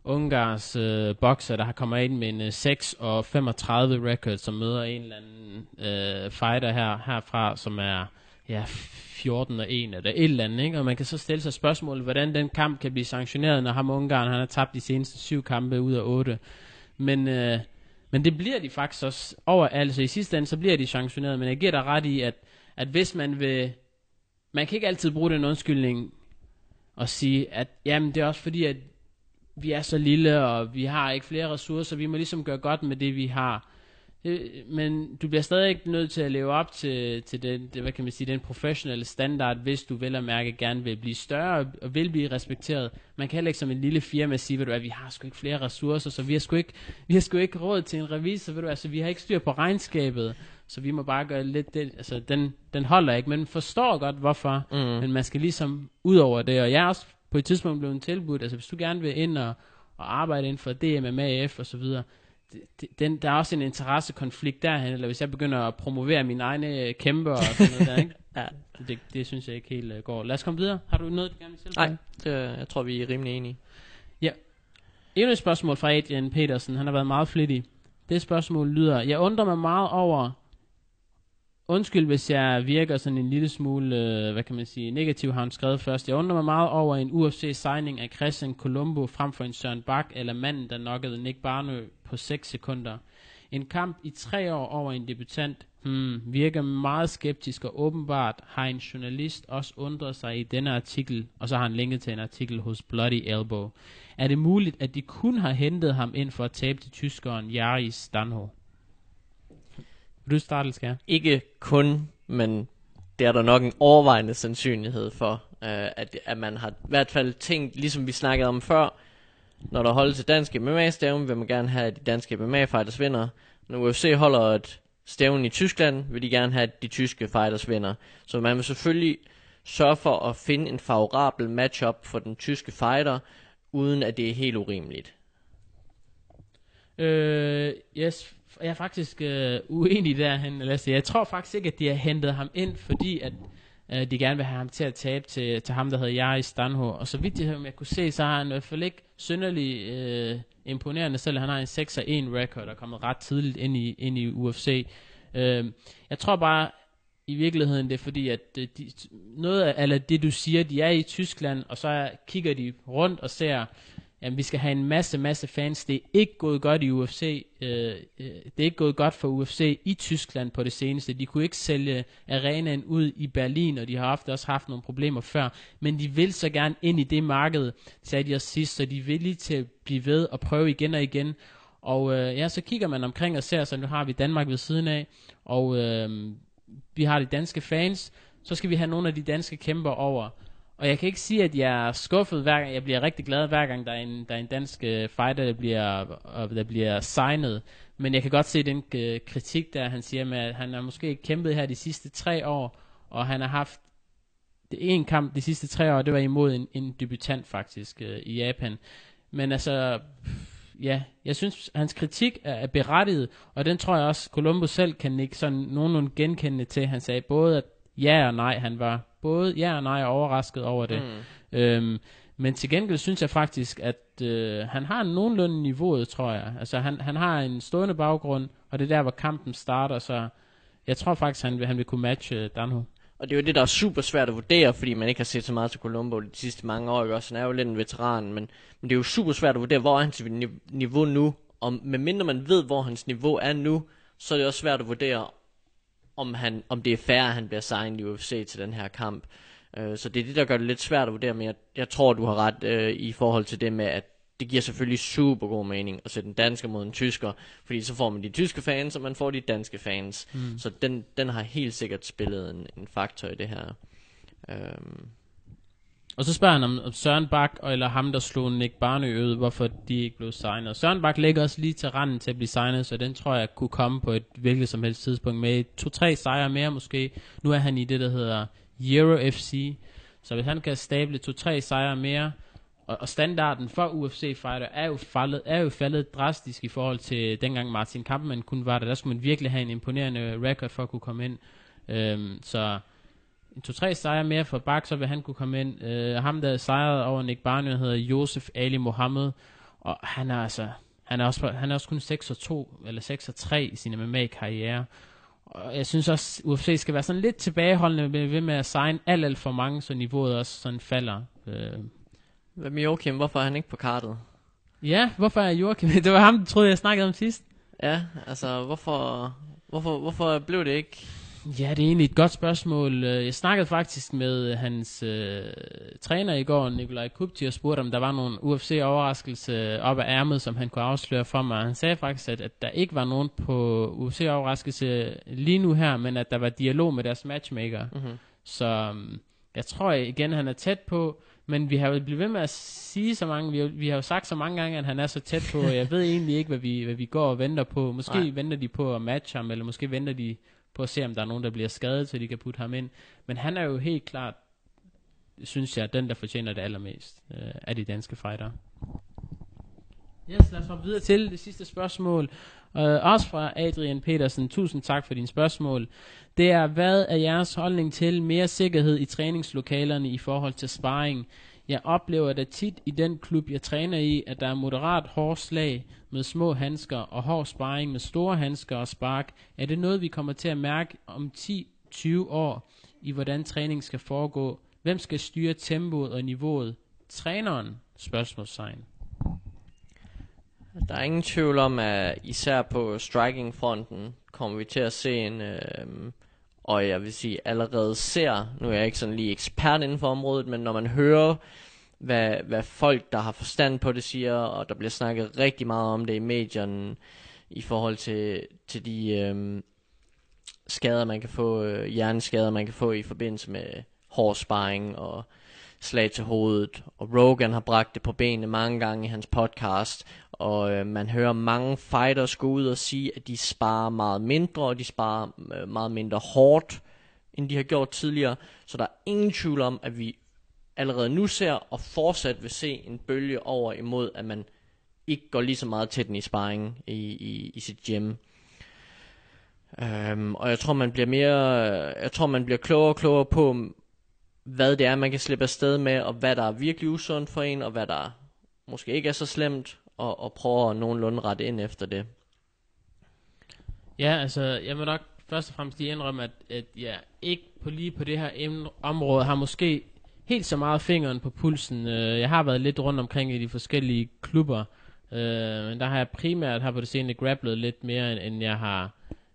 Ungars øh, bokser, der har kommet ind med en øh, 6 og 35 record, som møder en eller anden øh, fighter her, herfra, som er ja, 14 og 1 eller et eller andet, ikke? Og man kan så stille sig spørgsmålet, hvordan den kamp kan blive sanktioneret, når ham Ungarn, han har tabt de seneste syv kampe ud af 8. Men, øh, men det bliver de faktisk også over, altså i sidste ende, så bliver de sanktioneret, men jeg giver dig ret i, at, at hvis man vil, man kan ikke altid bruge den undskyldning og sige, at jamen det er også fordi, at vi er så lille, og vi har ikke flere ressourcer, vi må ligesom gøre godt med det, vi har. Det, men du bliver stadig ikke nødt til at leve op til, til den, det, hvad kan man sige, den professionelle standard, hvis du vel at mærke gerne vil blive større og vil blive respekteret. Man kan heller ikke som en lille firma sige, ved du, at vi har sgu ikke flere ressourcer, så vi har sgu ikke, vi har sgu ikke råd til en revisor, ved du, altså vi har ikke styr på regnskabet, så vi må bare gøre lidt det, altså den, den holder ikke, men forstår godt hvorfor, mm. men man skal ligesom ud over det, og jeg er også på et tidspunkt blevet tilbudt, altså hvis du gerne vil ind og, og arbejde inden for DMMAF og så videre, den, der er også en interessekonflikt derhen, eller hvis jeg begynder at promovere mine egne kæmper og sådan noget der, ikke? ja. det, det synes jeg ikke helt uh, går. Lad os komme videre. Har du noget, du gerne vil tilføje? Nej, det, jeg tror, vi er rimelig enige. Ja. Endnu et spørgsmål fra Adrian Petersen. Han har været meget flittig. Det spørgsmål lyder, jeg undrer mig meget over, Undskyld, hvis jeg virker sådan en lille smule, øh, hvad kan man sige, negativ, har han skrevet først. Jeg undrer mig meget over en UFC-signing af Christian Colombo frem for en Søren Bak, eller manden, der nokkede Nick Barnø på 6 sekunder. En kamp i tre år over en debutant hmm, virker meget skeptisk, og åbenbart har en journalist også undret sig i denne artikel, og så har han linket til en artikel hos Bloody Elbow. Er det muligt, at de kun har hentet ham ind for at tabe til tyskeren Jari Stanho? Starte, skal Ikke kun, men det er der nok en overvejende sandsynlighed for, øh, at, at man har i hvert fald tænkt, ligesom vi snakkede om før, når der holdes til danske MMA-stævn, vil man gerne have, at de danske MMA-fighters vinder. Når UFC holder et stævn i Tyskland, vil de gerne have, at de tyske fighters vinder. Så man vil selvfølgelig sørge for at finde en favorabel matchup for den tyske fighter, uden at det er helt urimeligt. Øh, yes, jeg er faktisk øh, uenig derhen, Lasse. Jeg tror faktisk ikke, at de har hentet ham ind, fordi at øh, de gerne vil have ham til at tabe til, til ham, der hedder Jari Stanho. Og så vidt jeg, jeg kunne se, så har han i hvert fald ikke synderlig øh, imponerende, selvom han har en 6-1 record og er kommet ret tidligt ind i, ind i UFC. Øh, jeg tror bare, i virkeligheden det er fordi, at øh, de, noget af eller det du siger, de er i Tyskland, og så kigger de rundt og ser, jamen vi skal have en masse, masse fans. Det er ikke gået godt i UFC. Øh, øh, det er ikke gået godt for UFC i Tyskland på det seneste. De kunne ikke sælge arenaen ud i Berlin, og de har ofte også haft nogle problemer før. Men de vil så gerne ind i det marked, sagde de os sidst, så de er villige til at blive ved og prøve igen og igen. Og øh, ja, så kigger man omkring og ser, så nu har vi Danmark ved siden af, og øh, vi har de danske fans, så skal vi have nogle af de danske kæmper over. Og jeg kan ikke sige, at jeg er skuffet hver gang. Jeg bliver rigtig glad hver gang, der er en, der er en dansk øh, fighter, der bliver, øh, der bliver signet. Men jeg kan godt se den øh, kritik, der han siger med, at han har måske kæmpet her de sidste tre år, og han har haft det en kamp de sidste tre år, det var imod en, en debutant faktisk øh, i Japan. Men altså, ja, jeg synes, hans kritik er, er berettiget, og den tror jeg også, Columbus selv kan ikke sådan nogenlunde genkende til. Han sagde både, at ja og nej, han var både ja og nej overrasket over det. Mm. Øhm, men til gengæld synes jeg faktisk, at øh, han har nogenlunde niveauet, tror jeg. Altså han, han har en stående baggrund, og det er der, hvor kampen starter, så jeg tror faktisk, han vil, han vil kunne matche Danho. Og det er jo det, der er super svært at vurdere, fordi man ikke har set så meget til Colombo de sidste mange år, ikke? Også, han er jo lidt en veteran, men, men det er jo super svært at vurdere, hvor er hans niveau nu. Og medmindre man ved, hvor hans niveau er nu, så er det også svært at vurdere, om, han, om det er fair, at han bliver signet i UFC til den her kamp. Uh, så det er det, der gør det lidt svært at vurdere, men jeg, jeg tror, du har ret uh, i forhold til det med, at det giver selvfølgelig super god mening at sætte en dansker mod en tysker, fordi så får man de tyske fans, og man får de danske fans. Mm. Så den, den har helt sikkert spillet en, en faktor i det her. Um. Og så spørger han om, om Søren Bak eller ham, der slog Nick Barnø øde, hvorfor de ikke blev signet. Søren Bak ligger også lige til randen til at blive signet, så den tror jeg kunne komme på et hvilket som helst tidspunkt med to-tre sejre mere måske. Nu er han i det, der hedder Euro FC, så hvis han kan stable to-tre sejre mere, og, og standarden for UFC-fighter er jo, faldet, er jo faldet drastisk i forhold til dengang Martin Kampmann kun var der. Der skulle man virkelig have en imponerende record for at kunne komme ind. Øhm, så to-tre sejre mere for Bak, så vil han kunne komme ind. Øh, ham, der sejrede over Nick Barney, hedder Josef Ali Mohammed, og han er altså, han er også, han er også kun 6 og 2, eller 6 og 3 i sin MMA-karriere. Og jeg synes også, UFC skal være sådan lidt tilbageholdende med, ved med at signe alt, alt for mange, så niveauet også sådan falder. Øh, hvad med Joachim? Hvorfor er han ikke på kartet? Ja, hvorfor er Joachim? Det var ham, troede, jeg snakkede om sidst. Ja, altså, hvorfor, hvorfor, hvorfor blev det ikke? Ja, det er egentlig et godt spørgsmål. Øh, jeg snakkede faktisk med hans øh, træner i går, Nikolaj Kupti, og spurgte, om der var nogle UFC-overraskelse op af ærmet, som han kunne afsløre for mig. Han sagde faktisk, at, at der ikke var nogen på UFC-overraskelse lige nu her, men at der var dialog med deres matchmaker. Mm-hmm. Så um, jeg tror igen, han er tæt på. Men vi har jo blivet ved med at sige så mange, vi har, vi har jo sagt så mange gange, at han er så tæt på, jeg ved egentlig ikke, hvad vi, hvad vi går og venter på. Måske Nej. venter de på at matche ham, eller måske venter de på at se, om der er nogen, der bliver skadet, så de kan putte ham ind. Men han er jo helt klart, synes jeg, den, der fortjener det allermest øh, af de danske fighter. Yes, lad os hoppe videre til det sidste spørgsmål. Uh, også fra Adrian Petersen. Tusind tak for dine spørgsmål. Det er, hvad er jeres holdning til mere sikkerhed i træningslokalerne i forhold til sparring? Jeg oplever da tit i den klub, jeg træner i, at der er moderat hård slag med små handsker og hård sparring med store handsker og spark. Er det noget, vi kommer til at mærke om 10-20 år i, hvordan træning skal foregå? Hvem skal styre tempoet og niveauet? Træneren? Spørgsmålstegn. Der er ingen tvivl om, at især på striking-fronten kommer vi til at se en, øh, og jeg vil sige allerede ser, nu er jeg ikke sådan lige ekspert inden for området, men når man hører, hvad, hvad folk, der har forstand på det, siger, og der bliver snakket rigtig meget om det i medierne, i forhold til, til de øh, skader, man kan få, øh, hjerneskader, man kan få i forbindelse med hård sparring og slag til hovedet. Og Rogan har bragt det på benene mange gange i hans podcast, og øh, man hører mange fighters gå ud og sige, at de sparer meget mindre, og de sparer øh, meget mindre hårdt, end de har gjort tidligere. Så der er ingen tvivl om, at vi allerede nu ser og fortsat vil se en bølge over imod, at man ikke går lige så meget tæt i sparring i, i, i sit gym. Um, og jeg tror man bliver mere, jeg tror man bliver klogere og klogere på, hvad det er man kan slippe afsted med, og hvad der er virkelig usundt for en, og hvad der måske ikke er så slemt, og, og prøve at nogenlunde rette ind efter det. Ja, altså, jeg må nok først og fremmest lige indrømme, at, at jeg ikke på lige på det her emne, område har måske helt så meget fingeren på pulsen. Øh, jeg har været lidt rundt omkring i de forskellige klubber, øh, men der har jeg primært har på det seneste grapplet lidt mere, end jeg har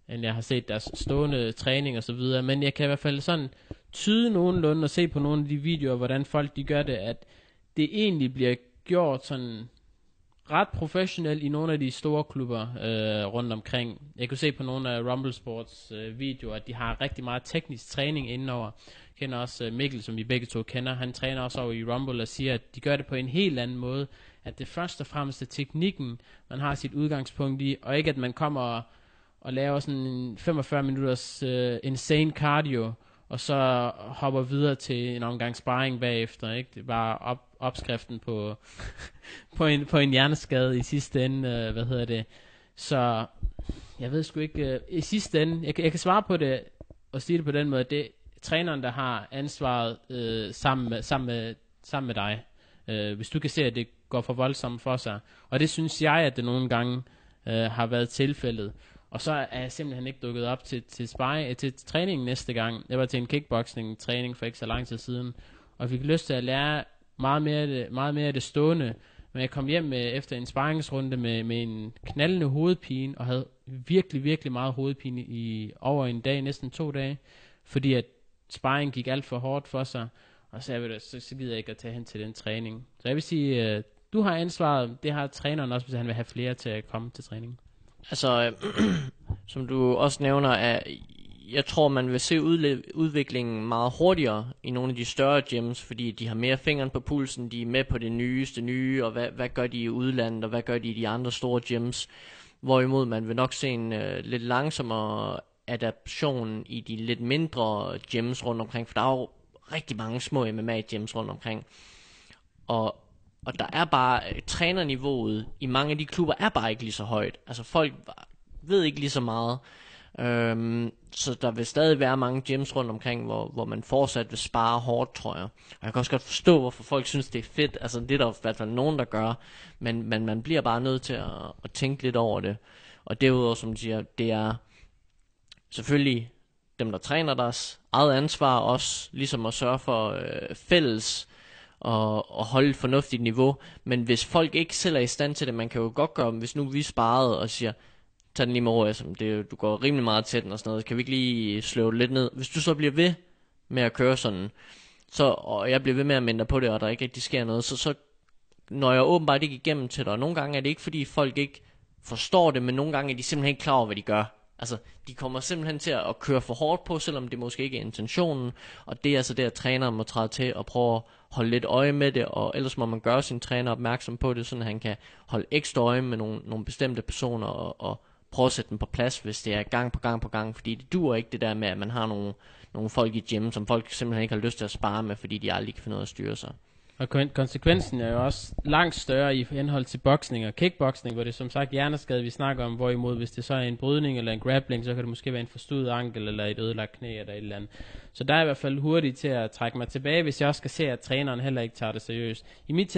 end jeg har set deres stående træning og så videre. Men jeg kan i hvert fald sådan tyde nogenlunde og se på nogle af de videoer, hvordan folk de gør det, at det egentlig bliver gjort sådan ret professionel i nogle af de store klubber øh, rundt omkring. Jeg kunne se på nogle af Rumble Sports øh, videoer, at de har rigtig meget teknisk træning indenover. Jeg kender også øh, Mikkel, som vi begge to kender. Han træner også over i Rumble og siger, at de gør det på en helt anden måde. At det først og fremmest er teknikken, man har sit udgangspunkt i, og ikke at man kommer og, og laver sådan en 45 minutters øh, insane cardio, og så hopper videre til en omgang sparring bagefter. Ikke? Det var op, opskriften på, på, en, på en hjerneskade i sidste ende. Øh, hvad hedder det? Så jeg ved sgu ikke. Øh, I sidste ende, jeg, jeg kan svare på det og sige det på den måde, det er træneren, der har ansvaret øh, sammen, med, sammen, med, sammen med dig. Øh, hvis du kan se, at det går for voldsomt for sig. Og det synes jeg, at det nogle gange øh, har været tilfældet. Og så er jeg simpelthen ikke dukket op til, til, spy, øh, til træning næste gang. Jeg var til en kickboxing træning for ikke så lang tid siden, og fik lyst til at lære meget mere af det, meget mere af det stående. Men jeg kom hjem med, efter en sparringsrunde med, med en knaldende hovedpine, og havde virkelig, virkelig meget hovedpine i over en dag, næsten to dage, fordi at sparring gik alt for hårdt for sig, og så, jeg, så, så gider jeg ikke at tage hen til den træning. Så jeg vil sige, øh, du har ansvaret, det har træneren også, hvis han vil have flere til at komme til træningen. Altså, som du også nævner, at jeg tror, man vil se udviklingen meget hurtigere i nogle af de større gyms, fordi de har mere fingeren på pulsen, de er med på det nyeste nye, og hvad, hvad gør de i udlandet, og hvad gør de i de andre store gyms. Hvorimod man vil nok se en uh, lidt langsommere adaption i de lidt mindre gyms rundt omkring, for der er jo rigtig mange små MMA gyms rundt omkring. Og og der er bare, øh, trænerniveauet i mange af de klubber er bare ikke lige så højt. Altså folk ved ikke lige så meget. Øhm, så der vil stadig være mange gyms rundt omkring, hvor, hvor man fortsat vil spare hårdt, tror jeg. Og jeg kan også godt forstå, hvorfor folk synes, det er fedt. Altså det er der i hvert fald nogen, der gør. Men, men man bliver bare nødt til at, at tænke lidt over det. Og derudover, som du siger, det er selvfølgelig dem, der træner deres eget ansvar også, ligesom at sørge for øh, fælles og, og holde et fornuftigt niveau. Men hvis folk ikke selv er i stand til det, man kan jo godt gøre, hvis nu vi sparede og siger, tag den lige med ro, altså, det, du går rimelig meget tæt og sådan noget, kan vi ikke lige slå lidt ned? Hvis du så bliver ved med at køre sådan, så, og jeg bliver ved med at mindre på det, og der ikke rigtig sker noget, så, så når jeg åbenbart ikke igennem til dig, og nogle gange er det ikke, fordi folk ikke forstår det, men nogle gange er de simpelthen ikke klar over, hvad de gør. Altså, de kommer simpelthen til at køre for hårdt på, selvom det måske ikke er intentionen, og det er altså der, træneren må træde til og prøve at holde lidt øje med det, og ellers må man gøre sin træner opmærksom på det, så han kan holde ekstra øje med nogle, nogle bestemte personer, og, og prøve at sætte dem på plads, hvis det er gang på gang på gang, fordi det duer ikke det der med, at man har nogle, nogle folk i gym, som folk simpelthen ikke har lyst til at spare med, fordi de aldrig kan finde ud af at styre sig. Og konsekvensen er jo også langt større i henhold til boksning og kickboksning, hvor det er som sagt hjerneskade, vi snakker om, hvorimod hvis det så er en brydning eller en grappling, så kan det måske være en forstudet ankel eller et ødelagt knæ eller et eller andet. Så der er i hvert fald hurtigt til at trække mig tilbage, hvis jeg også skal se, at træneren heller ikke tager det seriøst. I mit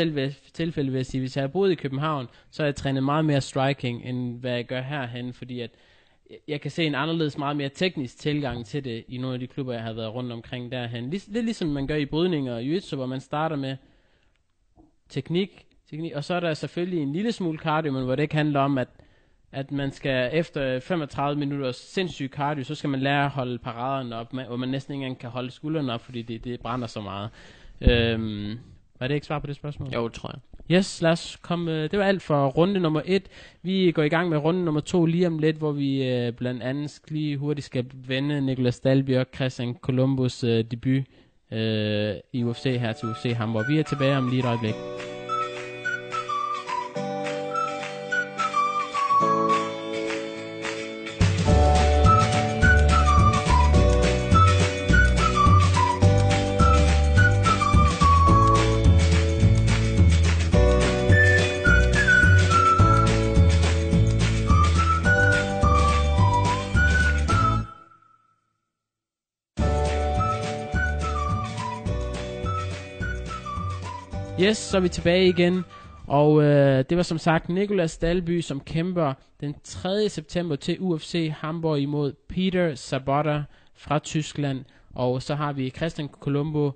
tilfælde vil jeg sige, hvis jeg har boet i København, så har jeg trænet meget mere striking, end hvad jeg gør herhen, fordi at jeg kan se en anderledes, meget mere teknisk tilgang til det i nogle af de klubber, jeg har været rundt omkring derhen. Lidt lidt ligesom man gør i brydninger og jiu-jitsu, hvor man starter med teknik, teknik, og så er der selvfølgelig en lille smule cardio, men hvor det ikke handler om, at, at man skal efter 35 minutter sindssyg cardio, så skal man lære at holde paraderne op, hvor man næsten ikke engang kan holde skuldrene op, fordi det, det brænder så meget. Øhm, var det ikke svar på det spørgsmål? Jo, tror jeg. Yes, lad os komme. Øh, det var alt for runde nummer et. Vi går i gang med runde nummer to lige om lidt, hvor vi øh, blandt andet lige hurtigt skal vende Nicolas Dalby og Christian Columbus øh, debut øh, i UFC her til UFC Hamburg. Vi er tilbage om lige et øjeblik. Yes, så er vi tilbage igen. Og øh, det var som sagt Nikolas Dalby, som kæmper den 3. september til UFC Hamburg imod Peter Sabota fra Tyskland. Og så har vi Christian Colombo,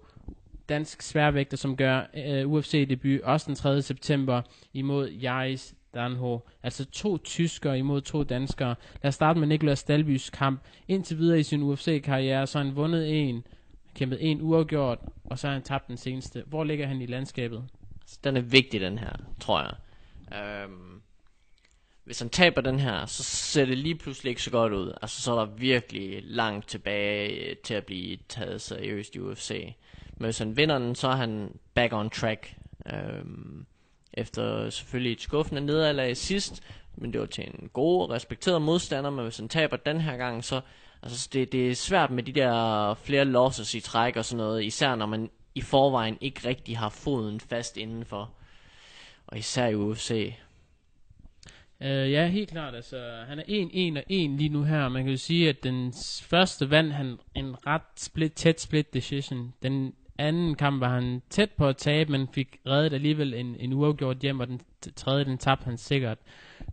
dansk sværvægter, som gør øh, UFC-debut også den 3. september imod Jais Danho. Altså to tyskere imod to danskere. Lad os starte med Nikolas Dalbys kamp. Indtil videre i sin UFC-karriere, så har han vundet en kæmpet en uafgjort, og så har han tabt den seneste. Hvor ligger han i landskabet? Den er vigtig, den her, tror jeg. Øhm, hvis han taber den her, så ser det lige pludselig ikke så godt ud. Altså, så er der virkelig langt tilbage øh, til at blive taget seriøst i UFC. Men hvis han vinder den, så er han back on track. Øhm, efter selvfølgelig et skuffende nederlag sidst, men det var til en god og respekteret modstander, men hvis han taber den her gang, så Altså, det, det er svært med de der flere losses i træk og sådan noget, især når man i forvejen ikke rigtig har foden fast indenfor. Og især i UFC. Uh, øh, ja, helt klart. Altså, han er 1-1 og 1 lige nu her. Man kan jo sige, at den første vandt han en ret split, tæt split decision. Den anden kamp var han tæt på at tabe, men fik reddet alligevel en, en uafgjort hjem, og den tredje, den tabte han sikkert.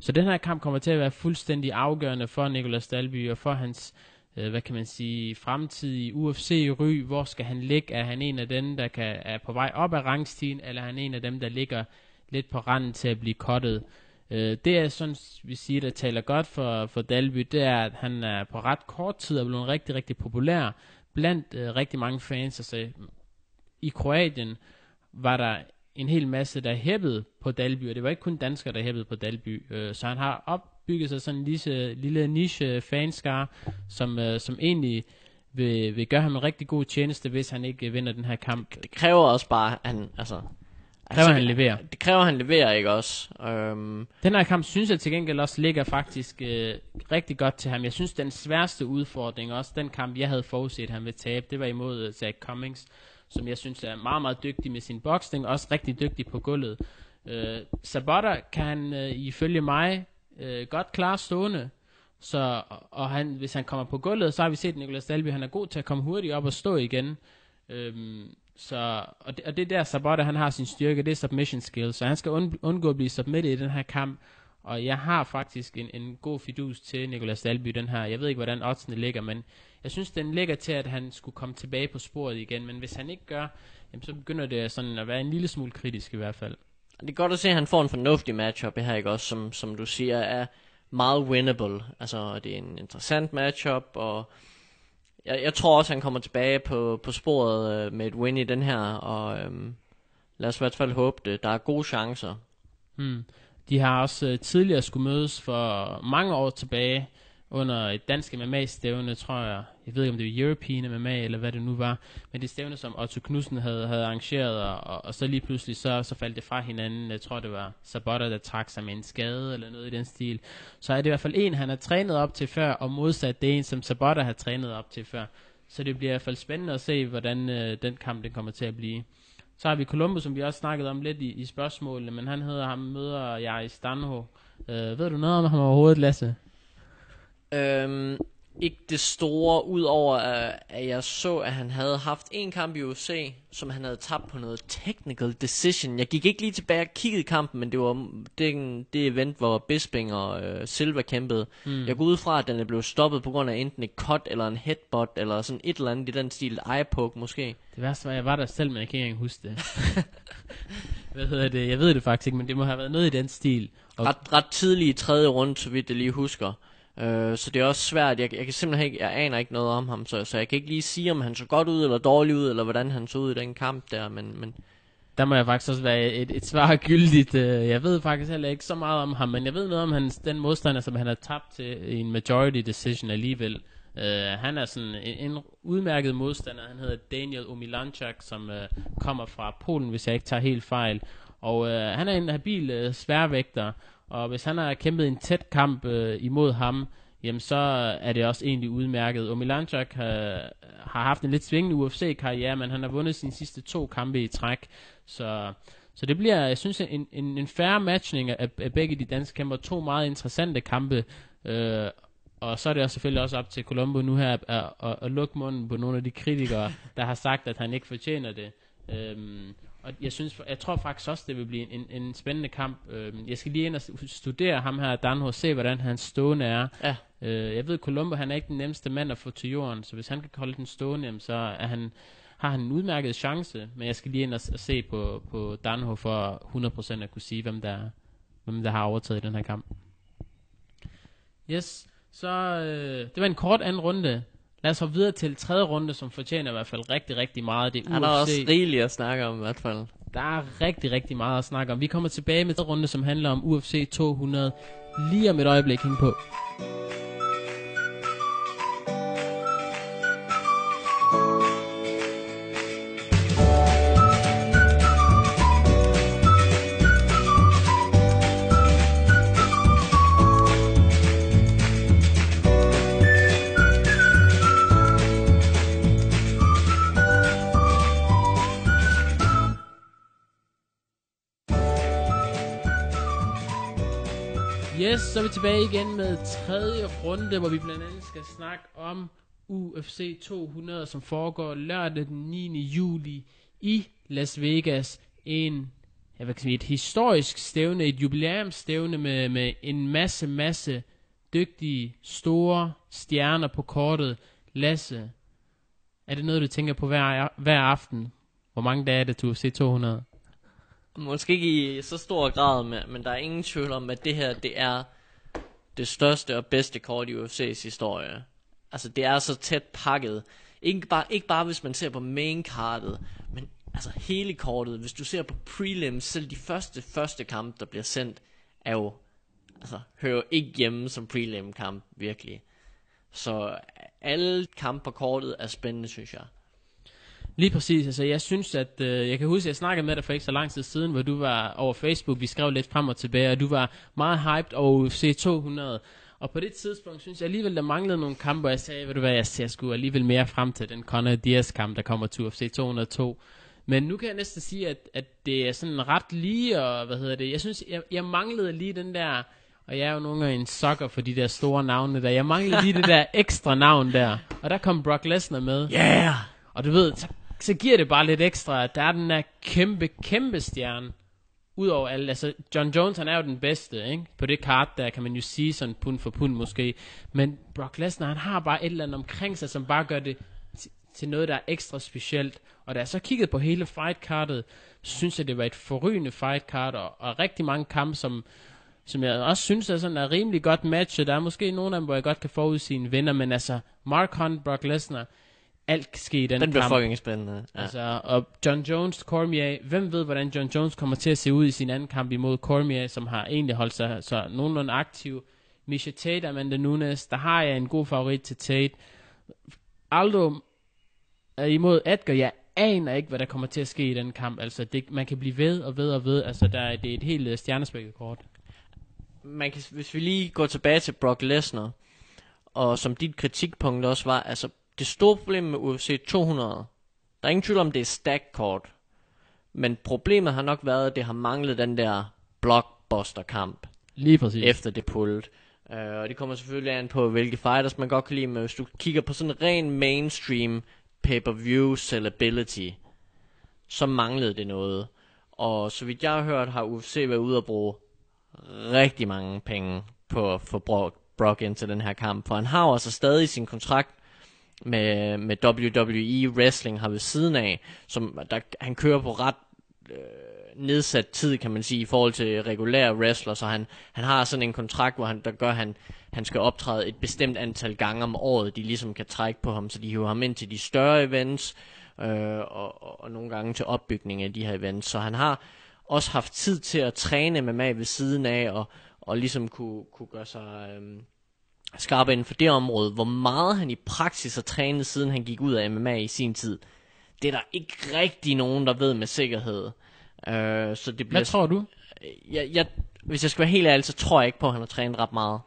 Så den her kamp kommer til at være fuldstændig afgørende for Nicolas Dalby og for hans, øh, hvad kan man sige, fremtidige UFC-ry. Hvor skal han ligge? Er han en af dem, der kan, er på vej op ad rangstigen, eller er han en af dem, der ligger lidt på randen til at blive kottet? Øh, det er sådan, vi siger, der taler godt for, for Dalby, det er, at han er på ret kort tid er blevet rigtig, rigtig populær blandt øh, rigtig mange fans. Altså, i Kroatien var der en hel masse, der hæppede på Dalby, og det var ikke kun danskere, der hæppede på Dalby. Øh, så han har op, opbygget sig sådan en lille, lille niche fanskar, som, øh, som egentlig vil, vil gøre ham en rigtig god tjeneste, hvis han ikke vinder den her kamp. Det kræver også bare, at han, altså, kræver, altså, han leverer. Det kræver, han leverer, ikke også? Um... Den her kamp synes jeg til gengæld også ligger faktisk øh, rigtig godt til ham. Jeg synes, den sværeste udfordring, også den kamp, jeg havde forudset, han ville tabe, det var imod uh, Zach Cummings som jeg synes er meget, meget dygtig med sin boksning, også rigtig dygtig på gulvet. Øh, Sabota kan han øh, ifølge mig øh, godt klar stående, så, og han, hvis han kommer på gulvet, så har vi set Nicolas Dalby, han er god til at komme hurtigt op og stå igen. Øhm, så, og, det, og det der Sabota, han har sin styrke, det er submission skills, så han skal und, undgå at blive submitted i den her kamp, og jeg har faktisk en, en god fidus til Nicolas Dalby, den her. Jeg ved ikke, hvordan oddsene ligger, men jeg synes, den ligger til, at han skulle komme tilbage på sporet igen. Men hvis han ikke gør, jamen, så begynder det sådan at være en lille smule kritisk i hvert fald. Det er godt at se, at han får en fornuftig matchup her, ikke også, som, som du siger, er meget winnable. Altså, det er en interessant matchup, og jeg, jeg tror også, han kommer tilbage på, på sporet øh, med et win i den her, og øhm, lad os i hvert fald håbe det. Der er gode chancer. Hmm. De har også øh, tidligere skulle mødes for mange år tilbage under et dansk MMA-stævne, tror jeg. Jeg ved ikke, om det var European MMA, eller hvad det nu var. Men det stævne, som Otto Knudsen havde, havde arrangeret, og, og, så lige pludselig, så, så faldt det fra hinanden. Jeg tror, det var Sabotter, der trak sig med en skade, eller noget i den stil. Så er det i hvert fald en, han har trænet op til før, og modsat det en, som Sabotter har trænet op til før. Så det bliver i hvert fald spændende at se, hvordan øh, den kamp den kommer til at blive. Så har vi Columbus, som vi også snakkede om lidt i, i spørgsmålene, men han hedder ham, møder jeg i Stanho. Øh, ved du noget om ham overhovedet, Lasse? Øhm, ikke det store, udover at jeg så, at han havde haft en kamp i UFC, som han havde tabt på noget technical decision. Jeg gik ikke lige tilbage og kiggede kampen, men det var det, det event, hvor Bisping og øh, Silva kæmpede. Mm. Jeg går ud fra, at den er blevet stoppet på grund af enten et cut eller en headbutt, eller sådan et eller andet i den stil, eye poke måske. Det værste var, at jeg var der selv, men jeg kan ikke huske det. Hvad hedder det? Jeg ved det faktisk ikke, men det må have været noget i den stil. Og ret, ret tidlig i tredje runde, så vidt jeg lige husker. Øh, så det er også svært. Jeg, jeg kan simpelthen ikke, jeg aner ikke noget om ham, så, så jeg kan ikke lige sige, om han så godt ud eller dårligt ud, eller hvordan han så ud i den kamp der, men... men der må jeg faktisk også være et, et svar gyldigt. Øh, jeg ved faktisk heller ikke så meget om ham, men jeg ved noget om hans, den modstander, som han har tabt til i en majority decision alligevel. Uh, han er sådan en, en udmærket modstander. Han hedder Daniel Umilanchak, som uh, kommer fra Polen, hvis jeg ikke tager helt fejl. Og uh, han er en habil uh, sværvægter, og hvis han har kæmpet en tæt kamp øh, imod ham, jamen så er det også egentlig udmærket. Og Milanchak har, øh, har haft en lidt svingende UFC-karriere, men han har vundet sine sidste to kampe i træk. Så, så det bliver, jeg synes, en, en, en færre matchning af, af begge de danske kæmper. To meget interessante kampe. Øh, og så er det også selvfølgelig også op til Colombo nu her at, at, at lukke munden på nogle af de kritikere, der har sagt, at han ikke fortjener det. Øhm, og jeg synes, jeg tror faktisk også, det vil blive en, en spændende kamp. Øh, jeg skal lige ind og studere ham her, og se, hvordan hans stående er. Ja. Øh, jeg ved, Colombo, han er ikke den nemmeste mand at få til jorden, så hvis han kan holde den stående, så er han, har han en udmærket chance, men jeg skal lige ind og, og se på, på Danho for 100% at kunne sige, hvem der, hvem der har overtaget den her kamp. Yes, så øh, det var en kort anden runde. Lad os hoppe videre til tredje runde, som fortjener i hvert fald rigtig, rigtig meget. Det er, UFC. er også rigeligt at snakke om i hvert fald. Der er rigtig, rigtig meget at snakke om. Vi kommer tilbage med tredje runde, som handler om UFC 200 lige om et øjeblik. Hæng på. Så er vi tilbage igen med tredje runde, hvor vi blandt andet skal snakke om UFC 200, som foregår lørdag den 9. juli i Las Vegas. En, ja, hvad kan sige, et historisk stævne, et jubilæumsstævne med, med en masse, masse dygtige, store stjerner på kortet. Lasse, er det noget, du tænker på hver, hver aften? Hvor mange dage er det til UFC 200? Måske ikke i så stor grad, men, men der er ingen tvivl om, at det her, det er det største og bedste kort i UFC's historie. Altså, det er så tæt pakket. Ikke bare, ikke bare hvis man ser på main cardet, men altså hele kortet. Hvis du ser på prelims, selv de første, første kamp, der bliver sendt, er jo, altså, hører ikke hjemme som prelim kamp, virkelig. Så alle kampe på kortet er spændende, synes jeg. Lige præcis, altså jeg synes, at øh, jeg kan huske, at jeg snakkede med dig for ikke så lang tid siden, hvor du var over Facebook, vi skrev lidt frem og tilbage, og du var meget hyped over UFC 200. Og på det tidspunkt synes jeg alligevel, der manglede nogle kampe, og jeg sagde, ved du hvad, jeg ser sgu alligevel mere frem til den Conor Diaz kamp, der kommer til UFC 202. Men nu kan jeg næsten sige, at, at det er sådan ret lige, og hvad hedder det, jeg synes, jeg, jeg manglede lige den der, og jeg er jo nogle gange en sokker for de der store navne der, jeg manglede lige det der ekstra navn der, og der kom Brock Lesnar med. Yeah! Og du ved, så så giver det bare lidt ekstra, at der er den der kæmpe, kæmpe stjerne. Udover alle, altså John Jones, han er jo den bedste, ikke? På det kart der, kan man jo sige sådan pund for pund måske. Men Brock Lesnar, han har bare et eller andet omkring sig, som bare gør det til noget, der er ekstra specielt. Og da jeg så kiggede på hele fightkartet, synes jeg, det var et forrygende fight-kart, og, og rigtig mange kampe, som, som jeg også synes er sådan er rimelig godt matchet. Der er måske nogle af dem, hvor jeg godt kan forudsige en vinder, men altså Mark Hunt, Brock Lesnar, alt kan ske i den, Den bliver kamp. fucking spændende. Ja. Altså, og John Jones, Cormier, hvem ved, hvordan John Jones kommer til at se ud i sin anden kamp imod Cormier, som har egentlig holdt sig så nogenlunde aktiv. Misha Tate, Amanda Nunes, der har jeg en god favorit til Tate. Aldo er imod Edgar, jeg aner ikke, hvad der kommer til at ske i den kamp. Altså, det, man kan blive ved og ved og ved. Altså, der er, det er et helt uh, stjernespækket kort. Man kan, hvis vi lige går tilbage til Brock Lesnar, og som dit kritikpunkt også var, altså det store problem med UFC 200, der er ingen tvivl om, det er stack-kort. Men problemet har nok været, at det har manglet den der blockbuster-kamp. Lige præcis. Efter det pullet. Uh, og det kommer selvfølgelig an på, hvilke fighters man godt kan lide, men hvis du kigger på sådan en ren mainstream pay-per-view sellability, så manglede det noget. Og så vidt jeg har hørt, har UFC været ude og bruge rigtig mange penge på at få Brock, Brock ind til den her kamp. For han har jo altså stadig sin kontrakt med, med WWE Wrestling har ved siden af, som der, han kører på ret øh, nedsat tid, kan man sige, i forhold til regulære wrestler, så han, han har sådan en kontrakt, hvor han, der gør, han, han skal optræde et bestemt antal gange om året, de ligesom kan trække på ham, så de hiver ham ind til de større events, øh, og, og, og nogle gange til opbygning af de her events, så han har også haft tid til at træne med mig ved siden af, og, og ligesom kunne, kunne gøre sig... Øh, skarp inden for det område, hvor meget han i praksis har trænet, siden han gik ud af MMA i sin tid. Det er der ikke rigtig nogen, der ved med sikkerhed. Uh, så det bliver Hvad tror du? Jeg, jeg, hvis jeg skal være helt ærlig, så tror jeg ikke på, at han har trænet ret meget.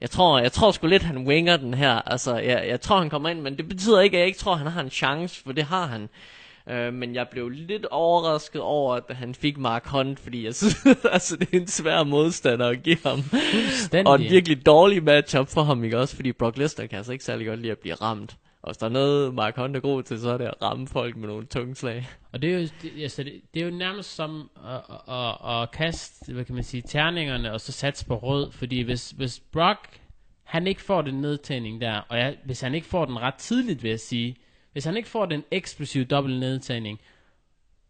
Jeg tror, jeg tror sgu lidt, han winger den her. Altså, jeg, jeg tror, han kommer ind, men det betyder ikke, at jeg ikke tror, han har en chance, for det har han. Øh, men jeg blev lidt overrasket over, at han fik Mark Hunt, fordi jeg synes, altså, det er en svær modstander at give ham. Og en virkelig dårlig matchup for ham, ikke også? Fordi Brock Lesnar kan altså ikke særlig godt lide at blive ramt. Og hvis der er noget, Mark Hunt er god til, så er det at ramme folk med nogle tunge slag. Og det er jo, det, altså, det, det er jo nærmest som at, at, at kaste, hvad kan man sige, terningerne, og så satse på rød. Fordi hvis, hvis Brock, han ikke får den nedtagning der, og jeg, hvis han ikke får den ret tidligt, vil jeg sige, hvis han ikke får den eksplosive dobbelt nedtagning,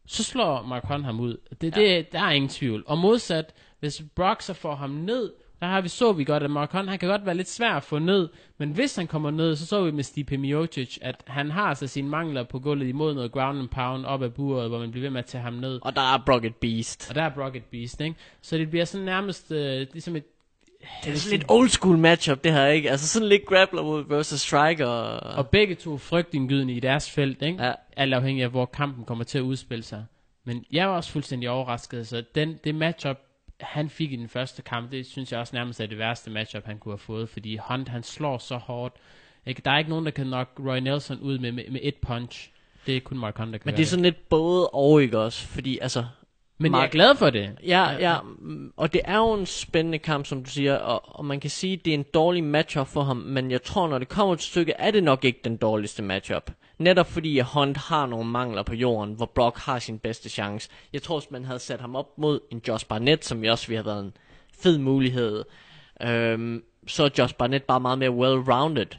så slår Mark Hunt ham ud. Det, ja. det, der er ingen tvivl. Og modsat, hvis Brock så får ham ned, der har vi så vi godt, at Mark Hunt, han kan godt være lidt svær at få ned, men hvis han kommer ned, så så vi med Stipe Miocic, at han har altså sine mangler på gulvet imod noget ground and pound op ad buret, hvor man bliver ved med at tage ham ned. Og der er Brock et beast. Og der er Brock et beast, ikke? Så det bliver sådan nærmest øh, ligesom et det er sådan lidt old school matchup, det her, ikke? Altså sådan lidt grappler mod versus striker. Og, og begge to frygtindgydende i deres felt, ikke? Ja. Alt afhængig af, hvor kampen kommer til at udspille sig. Men jeg var også fuldstændig overrasket, så den, det matchup, han fik i den første kamp, det synes jeg også nærmest er det værste matchup, han kunne have fået, fordi Hunt, han slår så hårdt. Ikke? Der er ikke nogen, der kan nok Roy Nelson ud med, med, med et punch. Det er kun Mark Hunt, der kan Men det er sådan lidt både og, ikke også? Fordi altså, Men jeg er glad for det. Ja, ja, mm, og det er jo en spændende kamp, som du siger, og, og man kan sige, at det er en dårlig matchup for ham, men jeg tror, når det kommer til stykket, er det nok ikke den dårligste matchup. Netop fordi Hunt har nogle mangler på jorden, hvor Brock har sin bedste chance. Jeg tror, hvis man havde sat ham op mod en Josh Barnett, som jo også ville have været en fed mulighed, øhm, så er Josh Barnett bare meget mere well-rounded.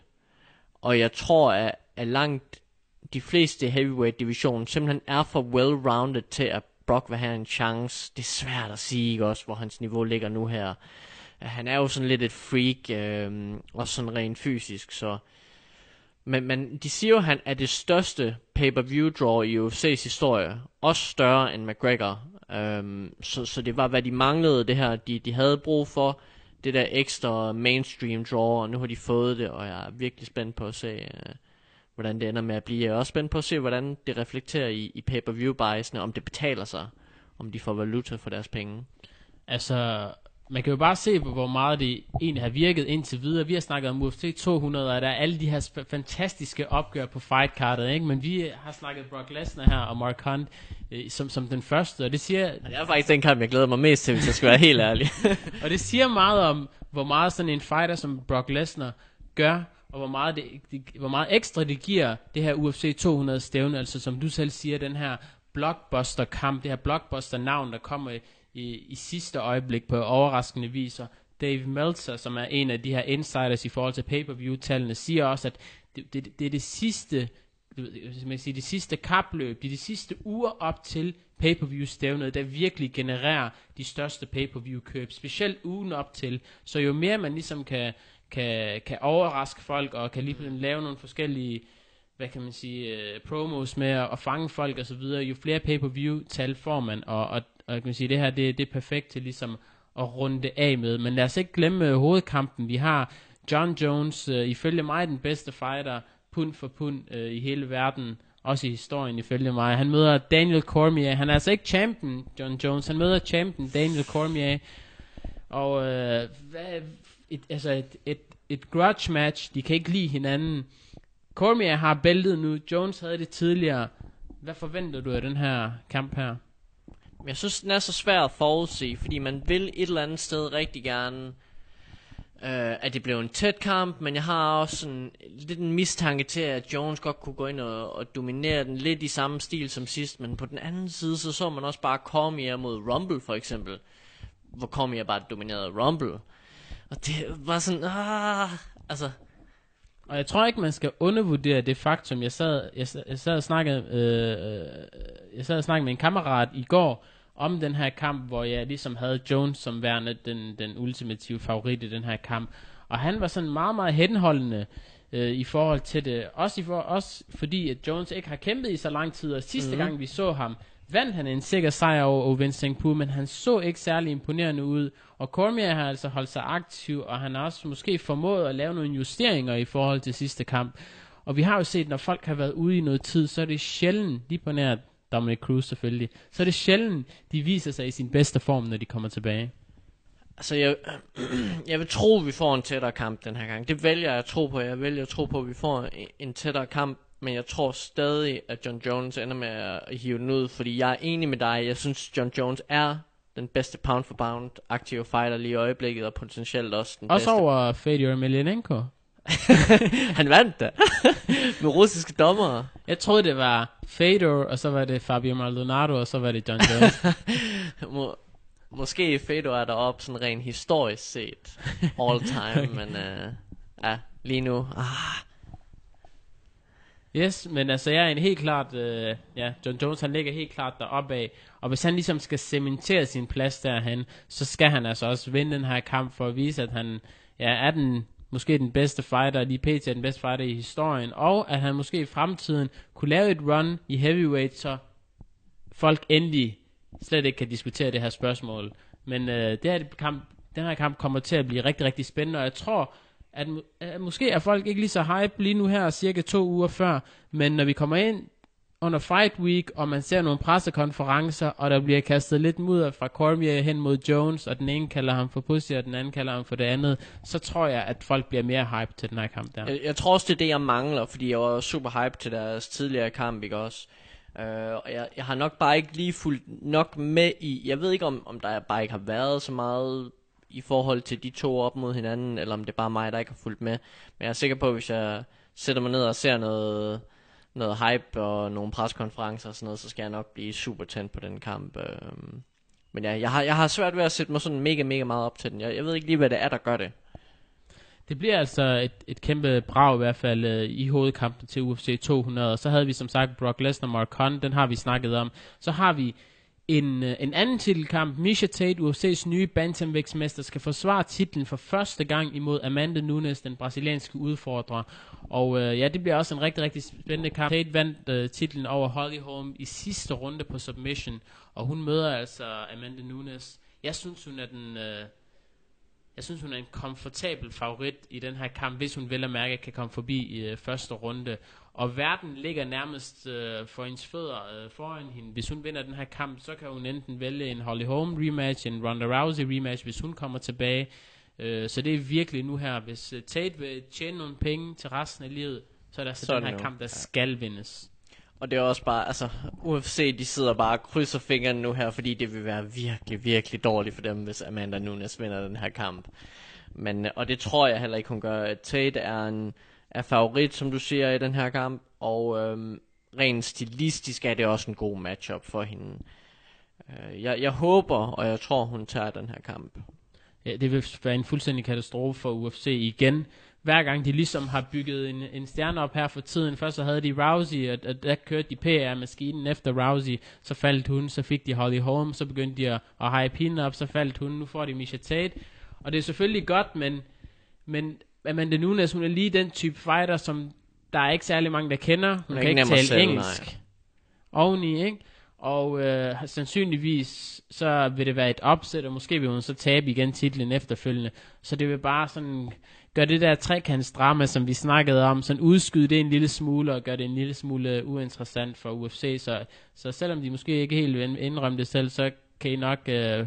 Og jeg tror, at, at langt de fleste i heavyweight-divisionen simpelthen er for well-rounded til, at Brock vil have en chance. Det er svært at sige, ikke også, hvor hans niveau ligger nu her. Han er jo sådan lidt et freak, øh, også sådan rent fysisk, så... Men, men de siger jo, at han er det største pay-per-view draw i UFC's historie. Også større end McGregor. Øhm, så, så det var, hvad de manglede, det her, de, de havde brug for. Det der ekstra mainstream draw, og nu har de fået det, og jeg er virkelig spændt på at se, øh, hvordan det ender med at blive. Jeg er også spændt på at se, hvordan det reflekterer i, i pay-per-view biasene, om det betaler sig, om de får valuta for deres penge. Altså, man kan jo bare se på, hvor meget det egentlig har virket indtil videre. Vi har snakket om UFC 200, og der er alle de her fantastiske opgør på fightcardet, ikke? Men vi har snakket Brock Lesnar her og Mark Hunt øh, som, som den første, og det siger, Og det er faktisk den kamp, jeg glæder mig mest til, hvis jeg skal være helt ærlig. og det siger meget om, hvor meget sådan en fighter som Brock Lesnar gør, og hvor meget, det, det, hvor meget ekstra det giver det her UFC 200 stævne, altså som du selv siger, den her blockbuster kamp, det her blockbuster navn, der kommer i, i sidste øjeblik på overraskende viser. Dave Meltzer, som er en af de her insiders i forhold til pay-per-view-tallene, siger også, at det, det, det er det sidste, du ved, man sige, det sidste kapløb, det er de sidste uger op til pay-per-view-stævnet, der virkelig genererer de største pay-per-view-køb, specielt ugen op til. Så jo mere man ligesom kan, kan, kan overraske folk, og kan lige lave nogle forskellige hvad kan man sige, uh, promos med at, at fange folk og så videre, jo flere pay-per-view-tal får man, og, og, og kan man sige, det her det, det er perfekt til ligesom at runde af med. Men lad os ikke glemme øh, hovedkampen. Vi har John Jones, uh, ifølge mig den bedste fighter, pund for pund uh, i hele verden, også i historien ifølge mig. Han møder Daniel Cormier. Han er altså ikke champion, John Jones. Han møder champion Daniel Cormier. Og øh, hvad, et, altså et, et, et grudge match. De kan ikke lide hinanden. Cormier har bæltet nu. Jones havde det tidligere. Hvad forventer du af den her kamp her? Men jeg synes, den er så svær at forudse, fordi man vil et eller andet sted rigtig gerne, øh, at det blev en tæt kamp, men jeg har også sådan lidt en mistanke til, at Jones godt kunne gå ind og, og dominere den lidt i samme stil som sidst, men på den anden side, så så man også bare Cormier mod Rumble for eksempel, hvor Cormier bare dominerede Rumble. Og det var sådan, ah, altså, Og jeg tror ikke, man skal undervurdere det faktum, jeg sad, jeg, sad- jeg sad og snakkede, øh, jeg sad og snakkede med en kammerat i går, om den her kamp, hvor jeg ligesom havde Jones som værende den, den ultimative favorit i den her kamp. Og han var sådan meget, meget henholdende øh, i forhold til det. Også, i for, også fordi, at Jones ikke har kæmpet i så lang tid, og sidste mm. gang vi så ham, vandt han en sikker sejr over, Owen Vincent Poo, men han så ikke særlig imponerende ud. Og Cormier har altså holdt sig aktiv, og han har også måske formået at lave nogle justeringer i forhold til sidste kamp. Og vi har jo set, når folk har været ude i noget tid, så er det sjældent, lige på nær Dominic Cruz selvfølgelig, så er det sjældent, de viser sig i sin bedste form, når de kommer tilbage. Altså, jeg, jeg vil tro, at vi får en tættere kamp den her gang. Det vælger jeg at tro på. Jeg vælger at tro på, at vi får en tættere kamp. Men jeg tror stadig, at John Jones ender med at hive den ud. Fordi jeg er enig med dig. Jeg synes, John Jones er den bedste pound for pound aktive fighter lige i øjeblikket. Og potentielt også den Også bedste. over Fedor Emelianenko. Han vandt da. med russiske dommere. Jeg troede, det var Fedor, og så var det Fabio Maldonado, og så var det John Jones. Må, måske Fedor er deroppe sådan rent historisk set. All time. men uh, ja, lige nu. Ah, Yes, men altså jeg er en helt klart, øh, ja, John Jones han ligger helt klart deroppe af, og hvis han ligesom skal cementere sin plads derhen, så skal han altså også vinde den her kamp for at vise, at han ja, er den, måske den bedste fighter, lige pt. er den bedste fighter i historien, og at han måske i fremtiden kunne lave et run i heavyweight, så folk endelig slet ikke kan diskutere det her spørgsmål. Men øh, det her kamp, den her kamp kommer til at blive rigtig, rigtig spændende, og jeg tror, at, at måske er folk ikke lige så hype lige nu her, cirka to uger før, men når vi kommer ind under Fight Week, og man ser nogle pressekonferencer, og der bliver kastet lidt mudder fra Cormier hen mod Jones, og den ene kalder ham for pussy, og den anden kalder ham for det andet, så tror jeg, at folk bliver mere hype til den her kamp der. Jeg, jeg tror også, det er det, jeg mangler, fordi jeg var super hype til deres tidligere kamp, ikke også? Øh, og jeg, jeg har nok bare ikke lige fulgt nok med i, jeg ved ikke om, om der bare ikke har været så meget i forhold til de to op mod hinanden, eller om det er bare mig, der ikke har fulgt med. Men jeg er sikker på, at hvis jeg sætter mig ned og ser noget, noget hype og nogle preskonferencer og sådan noget, så skal jeg nok blive super tændt på den kamp. Øhm. Men ja, jeg har, jeg har svært ved at sætte mig sådan mega, mega meget op til den. Jeg, jeg ved ikke lige, hvad det er, der gør det. Det bliver altså et, et kæmpe brag i hvert fald øh, i hovedkampen til UFC 200. Og så havde vi som sagt Brock Lesnar Mark Hunt, den har vi snakket om. Så har vi en, øh, en anden titelkamp. Misha Tate, UFC's nye bantamvægtsmester, skal forsvare titlen for første gang imod Amanda Nunes, den brasilianske udfordrer. Og øh, ja, det bliver også en rigtig, rigtig spændende kamp. Tate vandt øh, titlen over Holly Holm i sidste runde på submission, og hun møder altså Amanda Nunes. Jeg synes, hun er den... Øh, jeg synes, hun er en komfortabel favorit i den her kamp, hvis hun vel at mærke kan komme forbi i øh, første runde. Og verden ligger nærmest øh, for hendes fødder øh, foran hende. Hvis hun vinder den her kamp, så kan hun enten vælge en Holly Holm rematch, en Ronda Rousey rematch, hvis hun kommer tilbage. Øh, så det er virkelig nu her. Hvis øh, Tate vil tjene nogle penge til resten af livet, så er der så, så den her nu. kamp, der ja. skal vindes. Og det er også bare, altså, UFC, de sidder bare og krydser fingrene nu her, fordi det vil være virkelig, virkelig dårligt for dem, hvis Amanda Nunes vinder den her kamp. Men, og det tror jeg heller ikke, hun gør. Tate er en er favorit, som du siger, i den her kamp, og øhm, rent stilistisk er det også en god matchup for hende. Øh, jeg, jeg håber, og jeg tror, hun tager den her kamp. Ja, det vil være en fuldstændig katastrofe for UFC igen, hver gang de ligesom har bygget en, en stjerne op her for tiden. Først så havde de Rousey, og, og der kørte de PR-maskinen efter Rousey, så faldt hun, så fik de Holly Holm, så begyndte de at, at hype hende op, så faldt hun, nu får de Misha Tate. Og det er selvfølgelig godt, men, men Amanda Nunes, hun er lige den type fighter, som der er ikke særlig mange, der kender. Hun, kan ikke tale selv, engelsk nej. oveni, ikke? Og øh, sandsynligvis så vil det være et opsæt, og måske vil hun så tabe igen titlen efterfølgende. Så det vil bare sådan gør det der trekantsdrama, som vi snakkede om, sådan udskyde det en lille smule, og gør det en lille smule uinteressant for UFC. Så, så selvom de måske ikke helt vil indrømme det selv, så kan I nok, øh,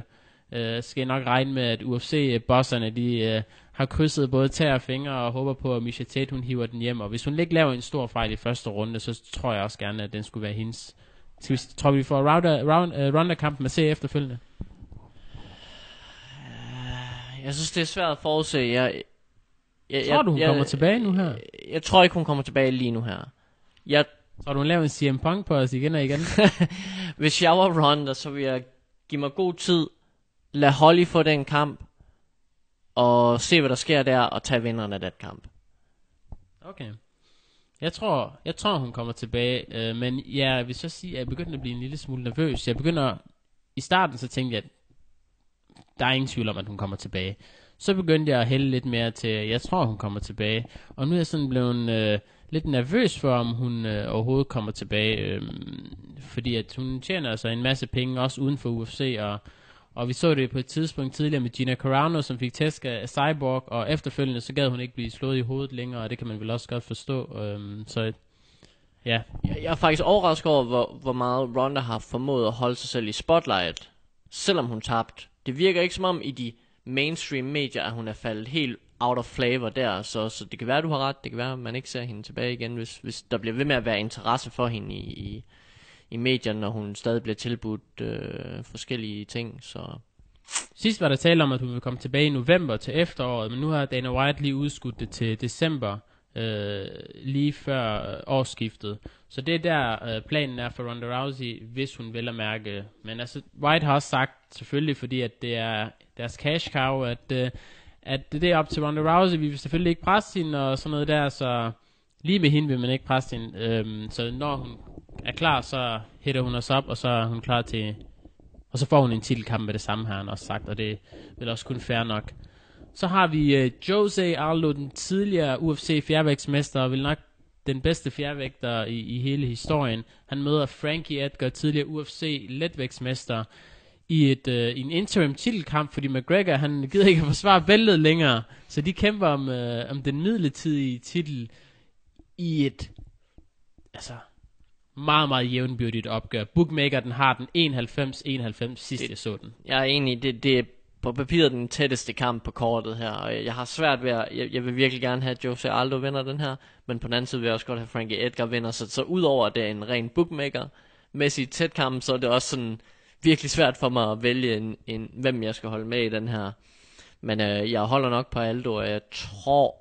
øh, skal I nok regne med, at UFC-bosserne, de øh, har krydset både tæer og fingre, og håber på, at Misha Tate, hun hiver den hjem. Og hvis hun ikke laver en stor fejl i første runde, så tror jeg også gerne, at den skulle være hendes. Skal vi, tror vi får Ronda, round, uh, Ronda-kampen med se efterfølgende? Jeg synes, det er svært at forudse. Jeg, jeg, tror du, hun jeg, kommer tilbage nu her? Jeg, jeg tror ikke, hun kommer tilbage lige nu her. Jeg, tror du, hun laver en CM Punk på os igen og igen? Hvis jeg var Ronda, så vil jeg give mig god tid, lad Holly få den kamp, og se, hvad der sker der, og tage vinderen af den kamp. Okay. Jeg tror, jeg tror hun kommer tilbage, øh, men ja, hvis så siger, at jeg begynder at blive en lille smule nervøs. Jeg begynder, i starten så tænkte jeg, at der er ingen tvivl om, at hun kommer tilbage. Så begyndte jeg at hælde lidt mere til, jeg tror, hun kommer tilbage. Og nu er jeg sådan blevet øh, lidt nervøs for, om hun øh, overhovedet kommer tilbage. Øh, fordi at hun tjener altså en masse penge, også uden for UFC. Og, og vi så det på et tidspunkt tidligere med Gina Carano, som fik tæsk af Cyborg. Og efterfølgende, så gad hun ikke blive slået i hovedet længere, og det kan man vel også godt forstå. Øhm, så ja. Jeg, jeg er faktisk overrasket over, hvor, hvor meget Ronda har formået at holde sig selv i spotlight, selvom hun tabte. Det virker ikke som om i de mainstream medier, at hun er faldet helt out of flavor der, så, så det kan være, du har ret, det kan være, at man ikke ser hende tilbage igen, hvis, hvis der bliver ved med at være interesse for hende i, i, i medierne, når hun stadig bliver tilbudt øh, forskellige ting, så... Sidst var der tale om, at hun ville komme tilbage i november til efteråret, men nu har Dana White lige udskudt det til december, øh, lige før øh, årsskiftet. Så det er der øh, planen er for Ronda Rousey, hvis hun vil at mærke. Men altså, White har også sagt, selvfølgelig fordi at det er deres cash cow, at, øh, at det er op til Ronda Rousey. Vi vil selvfølgelig ikke presse hende og sådan noget der, så lige med hende vil man ikke presse hende. Øhm, så når hun er klar, så hætter hun os op, og så er hun klar til... Og så får hun en titelkamp med det samme, har han også sagt, og det er vel også kun fair nok. Så har vi uh, Jose Aldo, den tidligere UFC fjervægtsmester, og vil nok den bedste fjervægter i, i hele historien. Han møder Frankie Edgar, tidligere UFC letvægtsmester i, et, øh, i en interim titelkamp, fordi McGregor, han gider ikke at forsvare bæltet længere, så de kæmper om, øh, om den midlertidige titel i et, altså, meget, meget jævnbyrdigt opgør. Bookmaker, den har den 91-91 sidst det, jeg så den. Jeg er enig, det, det er på papiret den tætteste kamp på kortet her, og jeg har svært ved at, jeg, jeg vil virkelig gerne have, at Jose Aldo vinder den her, men på den anden side vil jeg også godt have Frankie Edgar vinder, så, så udover at det er en ren bookmaker, mæssigt tæt kamp, så er det også sådan virkelig svært for mig at vælge, en, en, hvem jeg skal holde med i den her. Men øh, jeg holder nok på Aldo, og jeg tror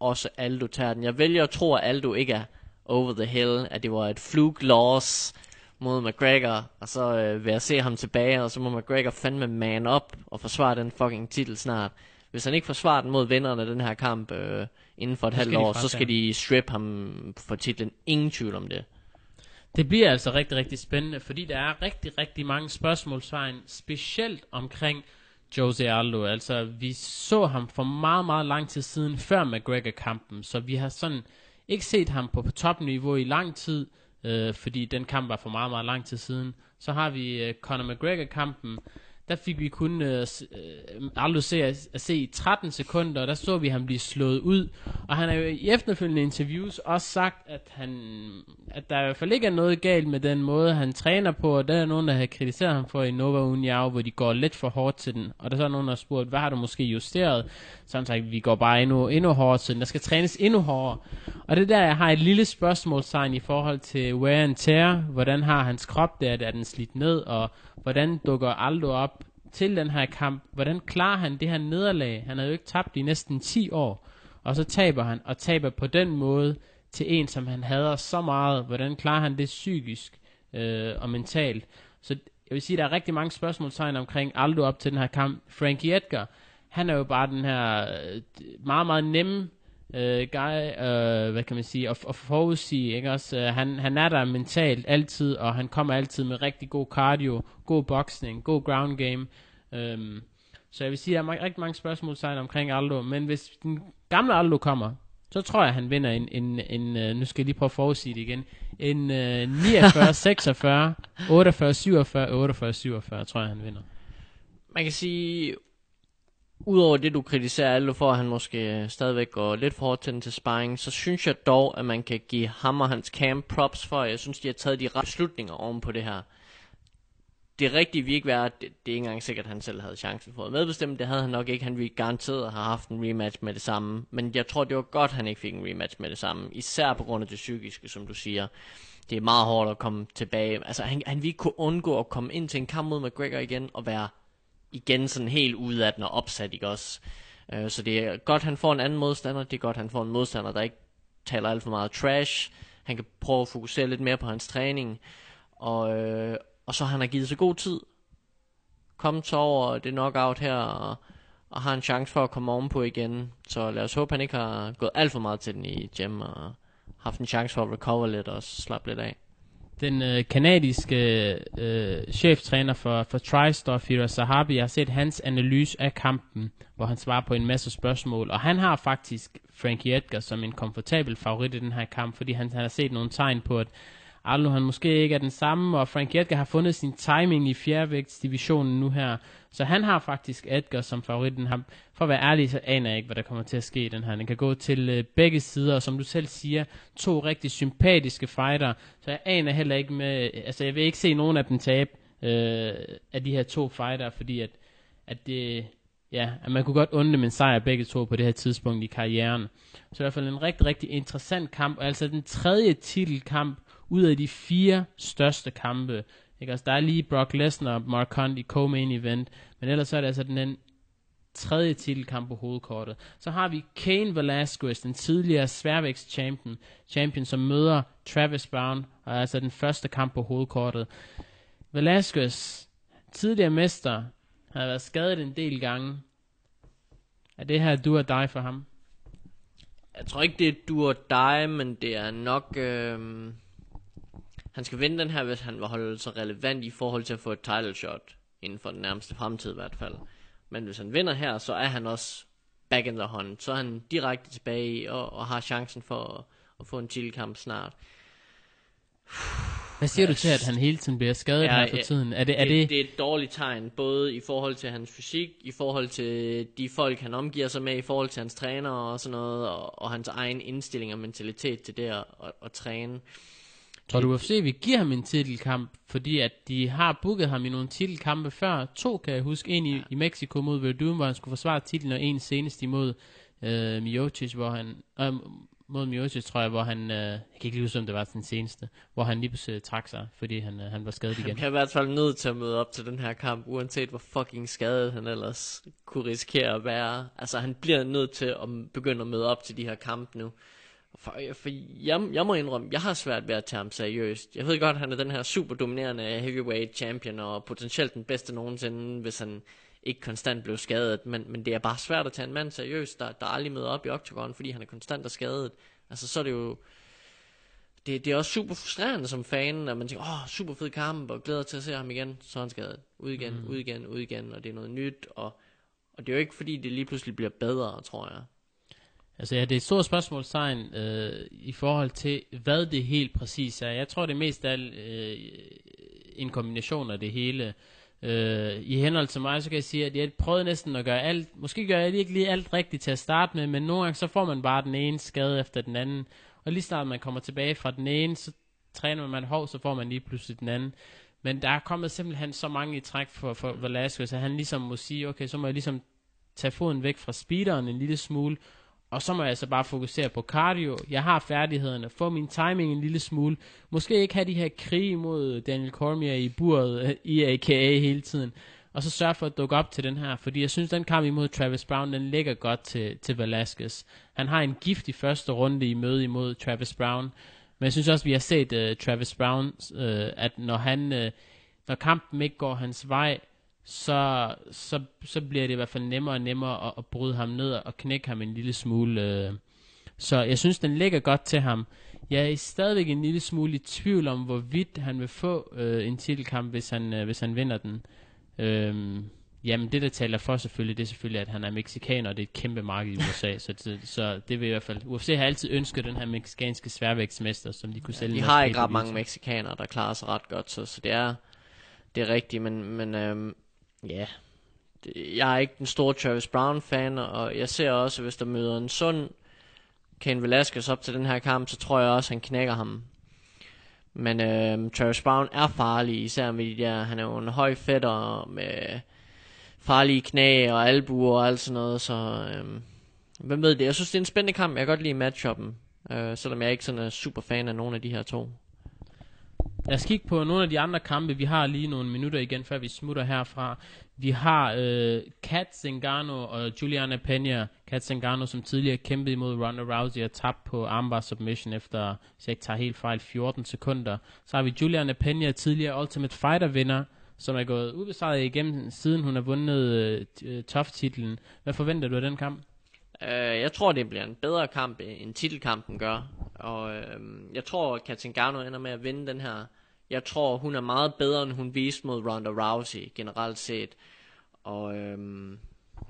også Aldo tager den. Jeg vælger at tro, at Aldo ikke er over the hill, at det var et fluke loss mod McGregor, og så øh, vil jeg se ham tilbage, og så må McGregor fandme man op og forsvare den fucking titel snart. Hvis han ikke forsvarer den mod vinderne af den her kamp øh, inden for et halvt år, så skal de strip ham for titlen. Ingen tvivl om det. Det bliver altså rigtig, rigtig spændende, fordi der er rigtig, rigtig mange spørgsmålstegn, specielt omkring Jose Aldo. Altså, vi så ham for meget, meget lang tid siden, før McGregor-kampen, så vi har sådan ikke set ham på, topniveau i lang tid, øh, fordi den kamp var for meget, meget lang tid siden. Så har vi øh, Conor McGregor-kampen, der fik vi kun øh, øh, aldrig se at, at se i 13 sekunder, og der så vi ham blive slået ud. Og han har jo i efterfølgende interviews også sagt, at, han, at der i hvert fald ikke er noget galt med den måde, han træner på, og der er nogen, der har kritiseret ham for i Nova Uniao, hvor de går lidt for hårdt til den. Og der er så nogen, der har spurgt, hvad har du måske justeret? Så han sagt, vi går bare endnu, endnu hårdere til den. Der skal trænes endnu hårdere. Og det der, jeg har et lille spørgsmålstegn i forhold til wear and tear. Hvordan har hans krop det? Er den slidt ned? Og hvordan dukker Aldo op til den her kamp? Hvordan klarer han det her nederlag? Han har jo ikke tabt i næsten 10 år, og så taber han, og taber på den måde til en, som han hader så meget. Hvordan klarer han det psykisk øh, og mentalt? Så jeg vil sige, der er rigtig mange spørgsmålstegn omkring Aldo op til den her kamp. Frankie Edgar, han er jo bare den her øh, meget, meget nemme øh, guy, øh, hvad kan man sige, at, at forudsige, ikke også? Uh, han, han er der mentalt altid, og han kommer altid med rigtig god cardio, god boxing, god ground game. Um, så jeg vil sige, at der er rigtig mange spørgsmål omkring Aldo, men hvis den gamle Aldo kommer, så tror jeg, at han vinder en, en, en, en uh, nu skal jeg lige prøve at forudsige det igen, en uh, 49, 46, 48, 47, 48, 47, tror jeg, han vinder. Man kan sige, Udover det, du kritiserer Aldo for, at han måske øh, stadigvæk går lidt for hårdt til den til sparring, så synes jeg dog, at man kan give ham og hans camp props for, jeg synes, de har taget de rette beslutninger oven på det her. Det rigtige vil ikke være, at det, det er ikke engang sikkert, at han selv havde chancen for at medbestemme. Det havde han nok ikke. Han ville garanteret have haft en rematch med det samme. Men jeg tror, det var godt, at han ikke fik en rematch med det samme. Især på grund af det psykiske, som du siger. Det er meget hårdt at komme tilbage. Altså, han, han ville ikke kunne undgå at komme ind til en kamp mod McGregor igen og være igen sådan helt ude af den og opsat, ikke også? Øh, så det er godt, han får en anden modstander. Det er godt, han får en modstander, der ikke taler alt for meget trash. Han kan prøve at fokusere lidt mere på hans træning. Og, øh, og så han har givet sig god tid. Kom så over det knockout her, og, og har en chance for at komme ovenpå igen. Så lad os håbe, han ikke har gået alt for meget til den i gym, og haft en chance for at recover lidt og slappe lidt af. Den øh, kanadiske øh, cheftræner for, for TriStar, Fira Sahabi, jeg har set hans analyse af kampen, hvor han svarer på en masse spørgsmål, og han har faktisk Frankie Edgar som en komfortabel favorit i den her kamp, fordi han, han har set nogle tegn på, at Arlo han måske ikke er den samme, og Frank Edgar har fundet sin timing i fjerdevægtsdivisionen nu her, så han har faktisk Edgar som favoritten. Han, for at være ærlig, så aner jeg ikke, hvad der kommer til at ske i den her. Den kan gå til øh, begge sider, og som du selv siger, to rigtig sympatiske fighter, så jeg aner heller ikke med, øh, altså jeg vil ikke se nogen af dem tabe øh, af de her to fighter, fordi at, at det, ja, at man kunne godt undre en sejr begge to på det her tidspunkt i karrieren. Så i hvert fald en rigtig, rigtig interessant kamp, Og altså den tredje titelkamp ud af de fire største kampe. Ikke? Altså, der er lige Brock Lesnar og Mark Hunt i co-main event, men ellers så er det altså den, den tredje titelkamp på hovedkortet. Så har vi Kane Velasquez, den tidligere sværvægts champion, champion, som møder Travis Brown, og altså den første kamp på hovedkortet. Velasquez, tidligere mester, har været skadet en del gange. Er det her du og dig for ham? Jeg tror ikke, det er du og dig, men det er nok... Øh han skal vinde den her, hvis han vil holde sig relevant i forhold til at få et title shot inden for den nærmeste fremtid i hvert fald. Men hvis han vinder her, så er han også back in the hunt. Så er han direkte tilbage og, og har chancen for at, at få en titelkamp snart. Hvad siger du til, at han hele tiden bliver skadet ja, her for tiden? Er det, er det, det... det er et dårligt tegn, både i forhold til hans fysik, i forhold til de folk, han omgiver sig med, i forhold til hans træner og sådan noget, og, og hans egen indstilling og mentalitet til det at, at, at træne. Tror du UFC vil give ham en titelkamp, fordi at de har booket ham i nogle titelkampe før? To kan jeg huske, en i, ja. i Mexico mod Verdun, hvor han skulle forsvare titlen, og en senest imod øh, Miocic, hvor han, øh, mod Miocic, tror jeg, hvor han, øh, jeg kan ikke lige huske, om det var den seneste, hvor han lige pludselig trak sig, fordi han, øh, han var skadet igen. Han bliver i hvert fald nødt til at møde op til den her kamp, uanset hvor fucking skadet han ellers kunne risikere at være. Altså, han bliver nødt til at begynde at møde op til de her kampe nu. For, for jeg, jeg må indrømme, jeg har svært ved at tage ham seriøst. Jeg ved godt, han er den her super dominerende heavyweight champion, og potentielt den bedste nogensinde, hvis han ikke konstant blev skadet. Men, men det er bare svært at tage en mand seriøst, der, der aldrig møder op i octagon, fordi han er konstant og skadet. Altså så er det jo... Det, det er også super frustrerende som fan, at man tænker, åh, oh, super fed kamp, og glæder til at se ham igen. Så er han skadet. Ud igen, mm. ud igen, ud igen, og det er noget nyt, og, og det er jo ikke fordi, det lige pludselig bliver bedre, tror jeg. Altså ja, det er et stort spørgsmålstegn øh, i forhold til, hvad det helt præcis er. Jeg tror, det er mest af øh, en kombination af det hele. Øh, I henhold til mig, så kan jeg sige, at jeg prøvede næsten at gøre alt, måske gør jeg ikke lige alt rigtigt til at starte med, men nogle gange så får man bare den ene skade efter den anden. Og lige snart man kommer tilbage fra den ene, så træner man hov, så får man lige pludselig den anden. Men der er kommet simpelthen så mange i træk for, for Velasquez, at han ligesom må sige, okay, så må jeg ligesom tage foden væk fra speederen en lille smule, og så må jeg så bare fokusere på cardio. Jeg har færdighederne. Få min timing en lille smule. Måske ikke have de her krig mod Daniel Cormier i buret i AKA hele tiden. Og så sørge for at dukke op til den her. Fordi jeg synes, den kamp imod Travis Brown, den ligger godt til, til Velasquez. Han har en giftig første runde i møde imod Travis Brown. Men jeg synes også, vi har set uh, Travis Brown, uh, at når han... Uh, når kampen ikke går hans vej, så, så, så bliver det i hvert fald nemmere og nemmere at, at bryde ham ned og knække ham en lille smule. Øh. Så jeg synes, den ligger godt til ham. Jeg er stadigvæk en lille smule i tvivl om, hvorvidt han vil få øh, en titelkamp, hvis han, øh, hvis han vinder den. Øhm, jamen, det der taler for selvfølgelig, det er selvfølgelig, at han er mexikaner, og det er et kæmpe marked i USA. så, så, så det vil i hvert fald... UFC har altid ønsket den her mexikanske sværvægtsmester, som de kunne sælge. Ja, de har ikke ret mange mexikanere, der klarer sig ret godt, så, så det er det er rigtigt, men, men øhm, ja, jeg er ikke den store Travis Brown-fan, og jeg ser også, hvis der møder en sund Ken Velasquez op til den her kamp, så tror jeg også, han knækker ham. Men øh, Travis Brown er farlig, især med de der, han er jo en høj fætter med farlige knæ og albuer og alt sådan noget, så øh, hvem ved det? Jeg synes, det er en spændende kamp, jeg kan godt lide matchuppen, øh, selvom jeg ikke sådan er super fan af nogen af de her to. Lad os kigge på nogle af de andre kampe. Vi har lige nogle minutter igen, før vi smutter herfra. Vi har øh, Kat Zingano og Juliana Pena. Kat Zingano, som tidligere kæmpede imod Ronda Rousey og tabte på armbar submission efter, hvis jeg ikke tager helt fejl, 14 sekunder. Så har vi Juliana Pena, tidligere Ultimate Fighter vinder, som er gået ubesejret igennem, siden hun har vundet øh, øh tough-titlen. Hvad forventer du af den kamp? Øh, jeg tror, det bliver en bedre kamp, øh, end titelkampen gør. Og øh, jeg tror, at Katangano ender med at vinde den her. Jeg tror, hun er meget bedre, end hun viste mod Ronda Rousey generelt set. Og øh,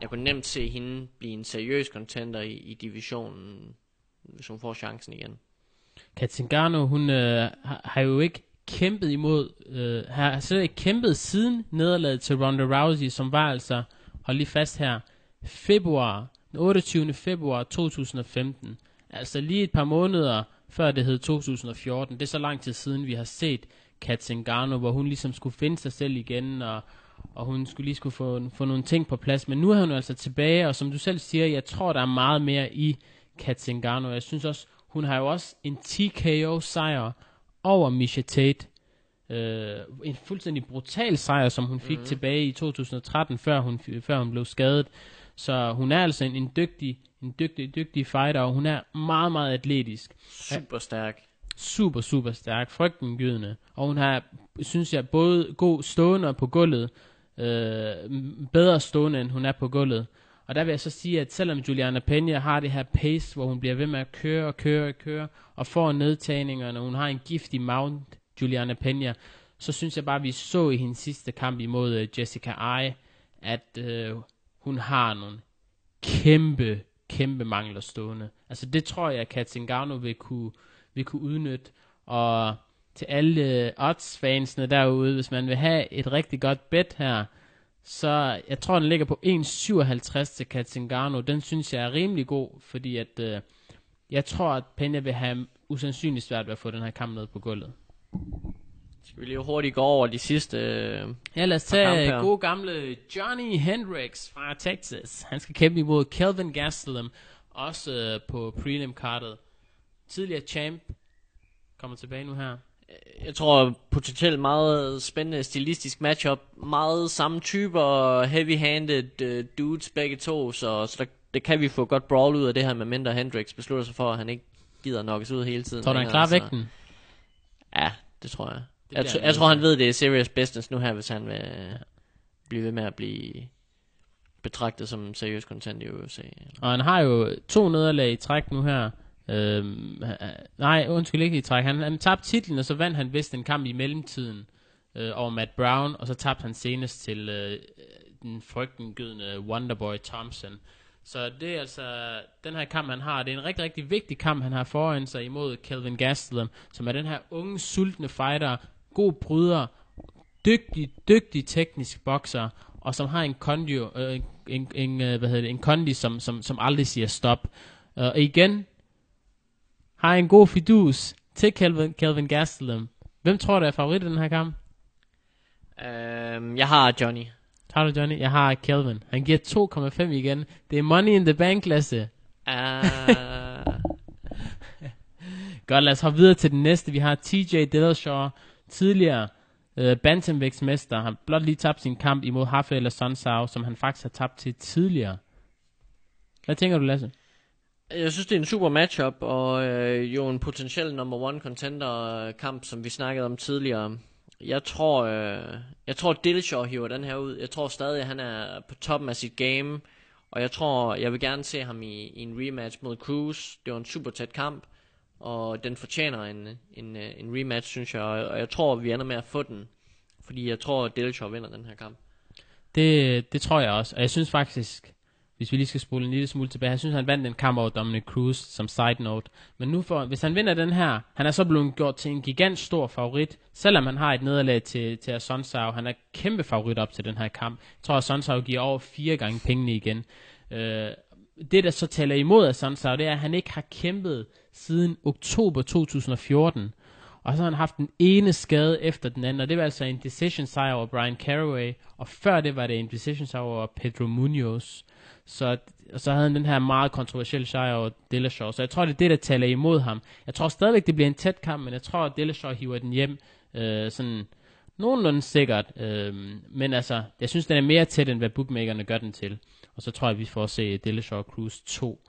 jeg kunne nemt se hende blive en seriøs contender i, i divisionen, hvis hun får chancen igen. Katzengano, hun øh, har, har jo ikke kæmpet imod, øh, har slet ikke kæmpet siden nederlaget til Ronda Rousey, som var altså, hold lige fast her, februar, den 28. februar 2015. Altså lige et par måneder før det hed 2014. Det er så lang tid siden, vi har set Kat Zingano, hvor hun ligesom skulle finde sig selv igen, og, og hun skulle lige skulle få, få nogle ting på plads. Men nu er hun altså tilbage, og som du selv siger, jeg tror, der er meget mere i Kat Zingano. Jeg synes også, hun har jo også en TKO-sejr over Misha Tate. Øh, en fuldstændig brutal sejr, som hun fik mm-hmm. tilbage i 2013, før hun, før hun blev skadet. Så hun er altså en, en dygtig en dygtig, dygtig fighter, og hun er meget, meget atletisk. Super stærk. Super, super stærk. Frygtengydende. Og hun har, synes jeg, både god stående på gulvet, øh, bedre stående, end hun er på gulvet. Og der vil jeg så sige, at selvom Juliana Pena har det her pace, hvor hun bliver ved med at køre og køre og køre, og får nedtagningerne, og hun har en giftig mount, Juliana Pena, så synes jeg bare, at vi så i hendes sidste kamp imod uh, Jessica Ai, at uh, hun har nogle kæmpe kæmpe mangler stående. Altså det tror jeg, at Katzengano vil kunne, vil kunne udnytte. Og til alle odds-fansene derude, hvis man vil have et rigtig godt bet her, så jeg tror, den ligger på 1,57 til Katzengano. Den synes jeg er rimelig god, fordi at, øh, jeg tror, at Pena vil have usandsynligt svært ved at få den her kamp ned på gulvet. Skal vi lige hurtigt gå over de sidste øh, Ja, lad os tage gode gamle Johnny Hendricks fra Texas. Han skal kæmpe imod Kelvin Gastelum, også øh, på prelim kartet. tidligere champ, kommer tilbage nu her. Jeg tror potentielt meget spændende stilistisk matchup. Meget samme typer, heavy-handed uh, dudes begge to, så, så der, det kan vi få godt brawl ud af det her, med mindre Hendrix beslutter sig for, at han ikke gider nokkes ud hele tiden. Tror du, han klarer vægten? Ja, det tror jeg. Jeg, tr- jeg tror, han ved, det er serious business nu her, hvis han vil blive ved med at blive betragtet som en seriøs content i UFC. Og han har jo to nederlag i træk nu her. Øhm, nej, undskyld ikke i træk. Han, han tabte titlen, og så vandt han vist en kamp i mellemtiden øh, over Matt Brown, og så tabte han senest til øh, den frygtengydende Wonderboy Thompson. Så det er altså, den her kamp han har, det er en rigtig, rigtig vigtig kamp, han har foran sig imod Kelvin Gastelum, som er den her unge, sultne fighter, god bryder, dygtig, dygtig teknisk bokser, og som har en kondi, øh, en, en, øh, hvad hedder det, en kondi, som, som, som aldrig siger stop. Uh, og igen, har en god fidus til Kelvin, Kelvin Gastelum. Hvem tror du er favorit i den her kamp? Øhm, jeg har Johnny. Har du Johnny? Jeg har Kelvin. Han giver 2,5 igen. Det er money in the bank, Lasse. Uh, Godt, lad os hoppe videre til den næste. Vi har TJ Dillashaw, tidligere øh, bantamvægtsmester. Han har blot lige tabt sin kamp imod Rafael Sonsau, som han faktisk har tabt til tidligere. Hvad tænker du, Lasse? jeg synes, det er en super matchup, og øh, jo en potentiel number one contender kamp, som vi snakkede om tidligere. Jeg tror, øh, jeg tror Dillashaw hiver den her ud. Jeg tror stadig, at han er på toppen af sit game. Og jeg tror, jeg vil gerne se ham i, i en rematch mod Cruz. Det var en super tæt kamp, og den fortjener en, en, øh, en rematch, synes jeg. Og jeg tror, vi ender med at få den, fordi jeg tror, at Dillashaw vinder den her kamp. Det, det tror jeg også. Og jeg synes faktisk, hvis vi lige skal spole en lille smule tilbage, jeg synes, han vandt den kamp over Dominic Cruz som side note. Men nu for, hvis han vinder den her, han er så blevet gjort til en gigant stor favorit, selvom han har et nederlag til, til Asonsau. Han er kæmpe favorit op til den her kamp. Jeg tror, Asonsau giver over fire gange pengene igen. Øh, det, der så taler imod Asonsau, det er, at han ikke har kæmpet siden oktober 2014. Og så har han haft den ene skade efter den anden, og det var altså en decision sejr over Brian Caraway, og før det var det en decision sejr over Pedro Munoz. Så, og så havde han den her meget kontroversielle sejr over Dillashaw. Så jeg tror, det er det, der taler imod ham. Jeg tror stadigvæk, det bliver en tæt kamp, men jeg tror, at Dillashaw hiver den hjem øh, sådan nogenlunde sikkert. Øh, men altså, jeg synes, den er mere tæt, end hvad bookmakerne gør den til. Og så tror jeg, vi får at se Dillashaw Cruise 2.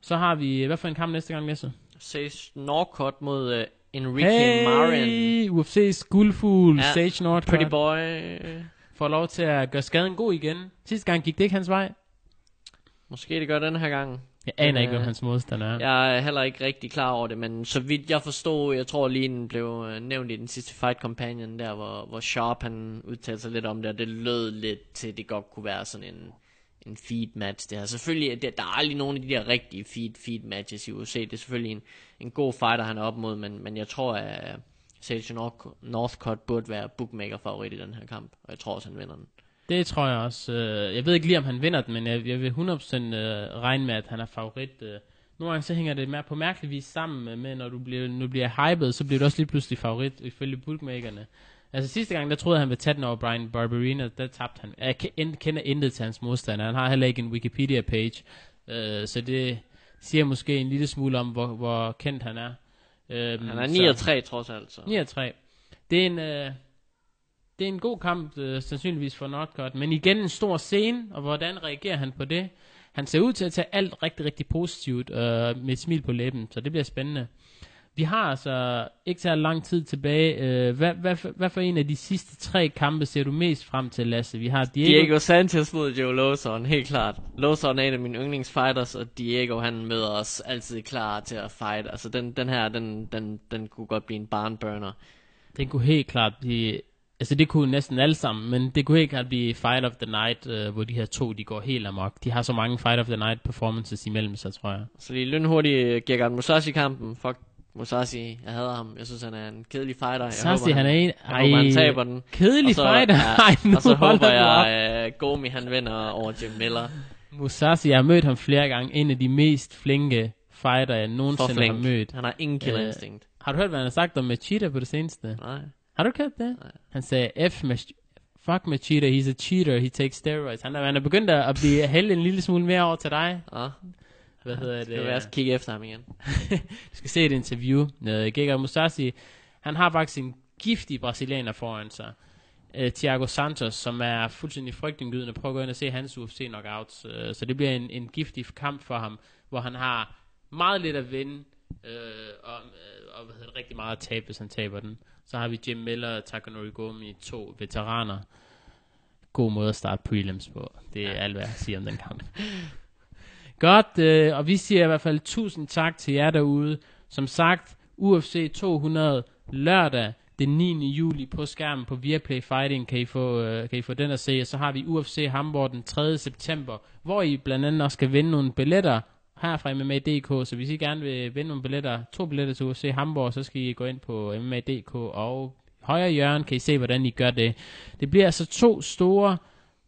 Så har vi, hvad for en kamp næste gang, Lasse? Sage Norcott mod øh, Enrique Marin. Hey, UFC's guldfugl, Ja, Sage Northcutt, Pretty boy. får lov til at gøre skaden god igen. Sidste gang gik det ikke hans vej. Måske det gør den her gang. Jeg aner Men, ikke, hvem øh, hans modstander er. Jeg er heller ikke rigtig klar over det, men så vidt jeg forstod, jeg tror lige den blev øh, nævnt i den sidste Fight Companion der, hvor, hvor Sharp han udtalte sig lidt om det, og det lød lidt til, at det godt kunne være sådan en, en feed match. Det her. Selvfølgelig, det, der er aldrig nogen af de der rigtige feed, feed matches i UFC. Det er selvfølgelig en, en god fighter, han er op mod, men, men jeg tror, at Sage North- Northcott burde være bookmaker favorit i den her kamp, og jeg tror også, han vinder den. Det tror jeg også. Øh, jeg ved ikke lige, om han vinder den, men jeg, jeg vil 100% øh, regne med, at han er favorit. Øh. Nogle gange så hænger det mere på mærkelig vis sammen med- når du bliver, når du bliver hyped, så bliver du også lige pludselig favorit, ifølge bookmakerne. Altså sidste gang, der troede jeg, han ville tage den over Brian Barberina, der tabte han. Jeg ke- kender intet til hans modstander. Han har heller ikke en Wikipedia-page, øh, så det siger måske en lille smule om, hvor, hvor kendt han er. Øh, Han er 9 og 3 trods alt, så. 9 og 3. Det er en, øh, det er en god kamp, øh, sandsynligvis for Northcutt, men igen en stor scene, og hvordan reagerer han på det? Han ser ud til at tage alt rigtig, rigtig positivt øh, med et smil på læben, så det bliver spændende. Vi har altså ikke så lang tid tilbage. Øh, hvad, hvad, for- hvad for en af de sidste tre kampe ser du mest frem til, Lasse? Vi har Diego, Diego Sanchez mod Joe Lawson, helt klart. Lawson er en af mine yndlingsfighters, og Diego han møder os altid klar til at fight. Altså den, den her, den, den, den kunne godt blive en barnburner. Det kunne helt klart blive... Altså det kunne næsten alle sammen, men det kunne helt klart blive Fight of the Night, øh, hvor de her to, de går helt amok. De har så mange Fight of the Night performances imellem sig, tror jeg. Så lige lynhurtigt Gergard Musashi-kampen. Fuck Musashi, jeg hader ham. Jeg synes, han er en kedelig fighter. Jeg Sassi, han er en... jeg håber, han taber den. Kedelig Og så- fighter. ja, Ej, nu og så håber jeg, at Gomi han vinder over Jim Miller. Musashi, jeg har mødt ham flere gange. En af de mest flinke fighter, jeg nogensinde har mødt. Han har ingen killer Øh, instinct. Har du hørt, hvad han har sagt om Machida på det seneste? Nej. Har du hørt det? Nej. Han sagde, F Fuck Machida, he's a cheater, he takes steroids. Han er, han er begyndt at at blive hældt en lille smule mere over til dig. Ah. Hvad hedder det? Vil være at kigge efter ham igen. du skal se et interview. med Gegard Mousasi, han har faktisk en giftig brasilianer foran sig. Uh, Thiago Santos, som er fuldstændig frygtindgydende. Prøv at gå ind og se hans UFC knockouts. Uh, så det bliver en, en giftig kamp for ham, hvor han har meget lidt at vinde, uh, og, uh, og hvad hedder det, rigtig meget at tabe, hvis han taber den. Så har vi Jim Miller og Takanori Gomi, to veteraner. God måde at starte prelims på. Det er ja. alt, hvad jeg siger om den kamp. Godt, øh, og vi siger i hvert fald tusind tak til jer derude. Som sagt, UFC 200 lørdag den 9. juli på skærmen på Viaplay Fighting kan I få, øh, kan I få den at se. Og så har vi UFC Hamburg den 3. september, hvor I blandt andet også skal vinde nogle billetter her fra MMA.dk. Så hvis I gerne vil vinde nogle billetter, to billetter til UFC Hamburg, så skal I gå ind på MMA.dk og højre hjørne kan I se, hvordan I gør det. Det bliver altså to store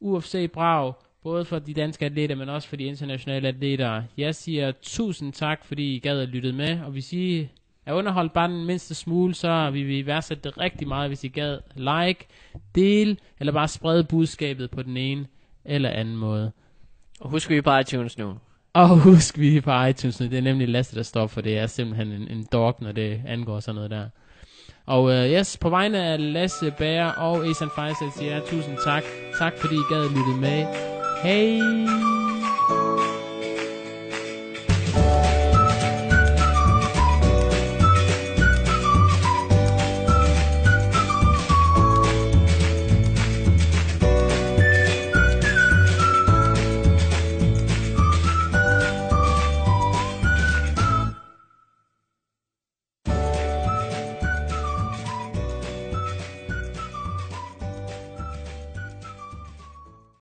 UFC-brag, både for de danske atleter, men også for de internationale atleter. Jeg siger tusind tak, fordi I gad at lytte med, og hvis I er underholdt bare den mindste smule, så vil vi værdsætte det rigtig meget, hvis I gad like, del, eller bare sprede budskabet på den ene eller anden måde. Og husk, vi er på iTunes nu. Og husk, vi er på iTunes nu. Det er nemlig Lasse, der står for det. Jeg er simpelthen en, en dog, når det angår sådan noget der. Og uh, yes, på vegne af Lasse Bager og Esan Fejsel siger jeg tusind tak. Tak fordi I gad lytte med. Hey.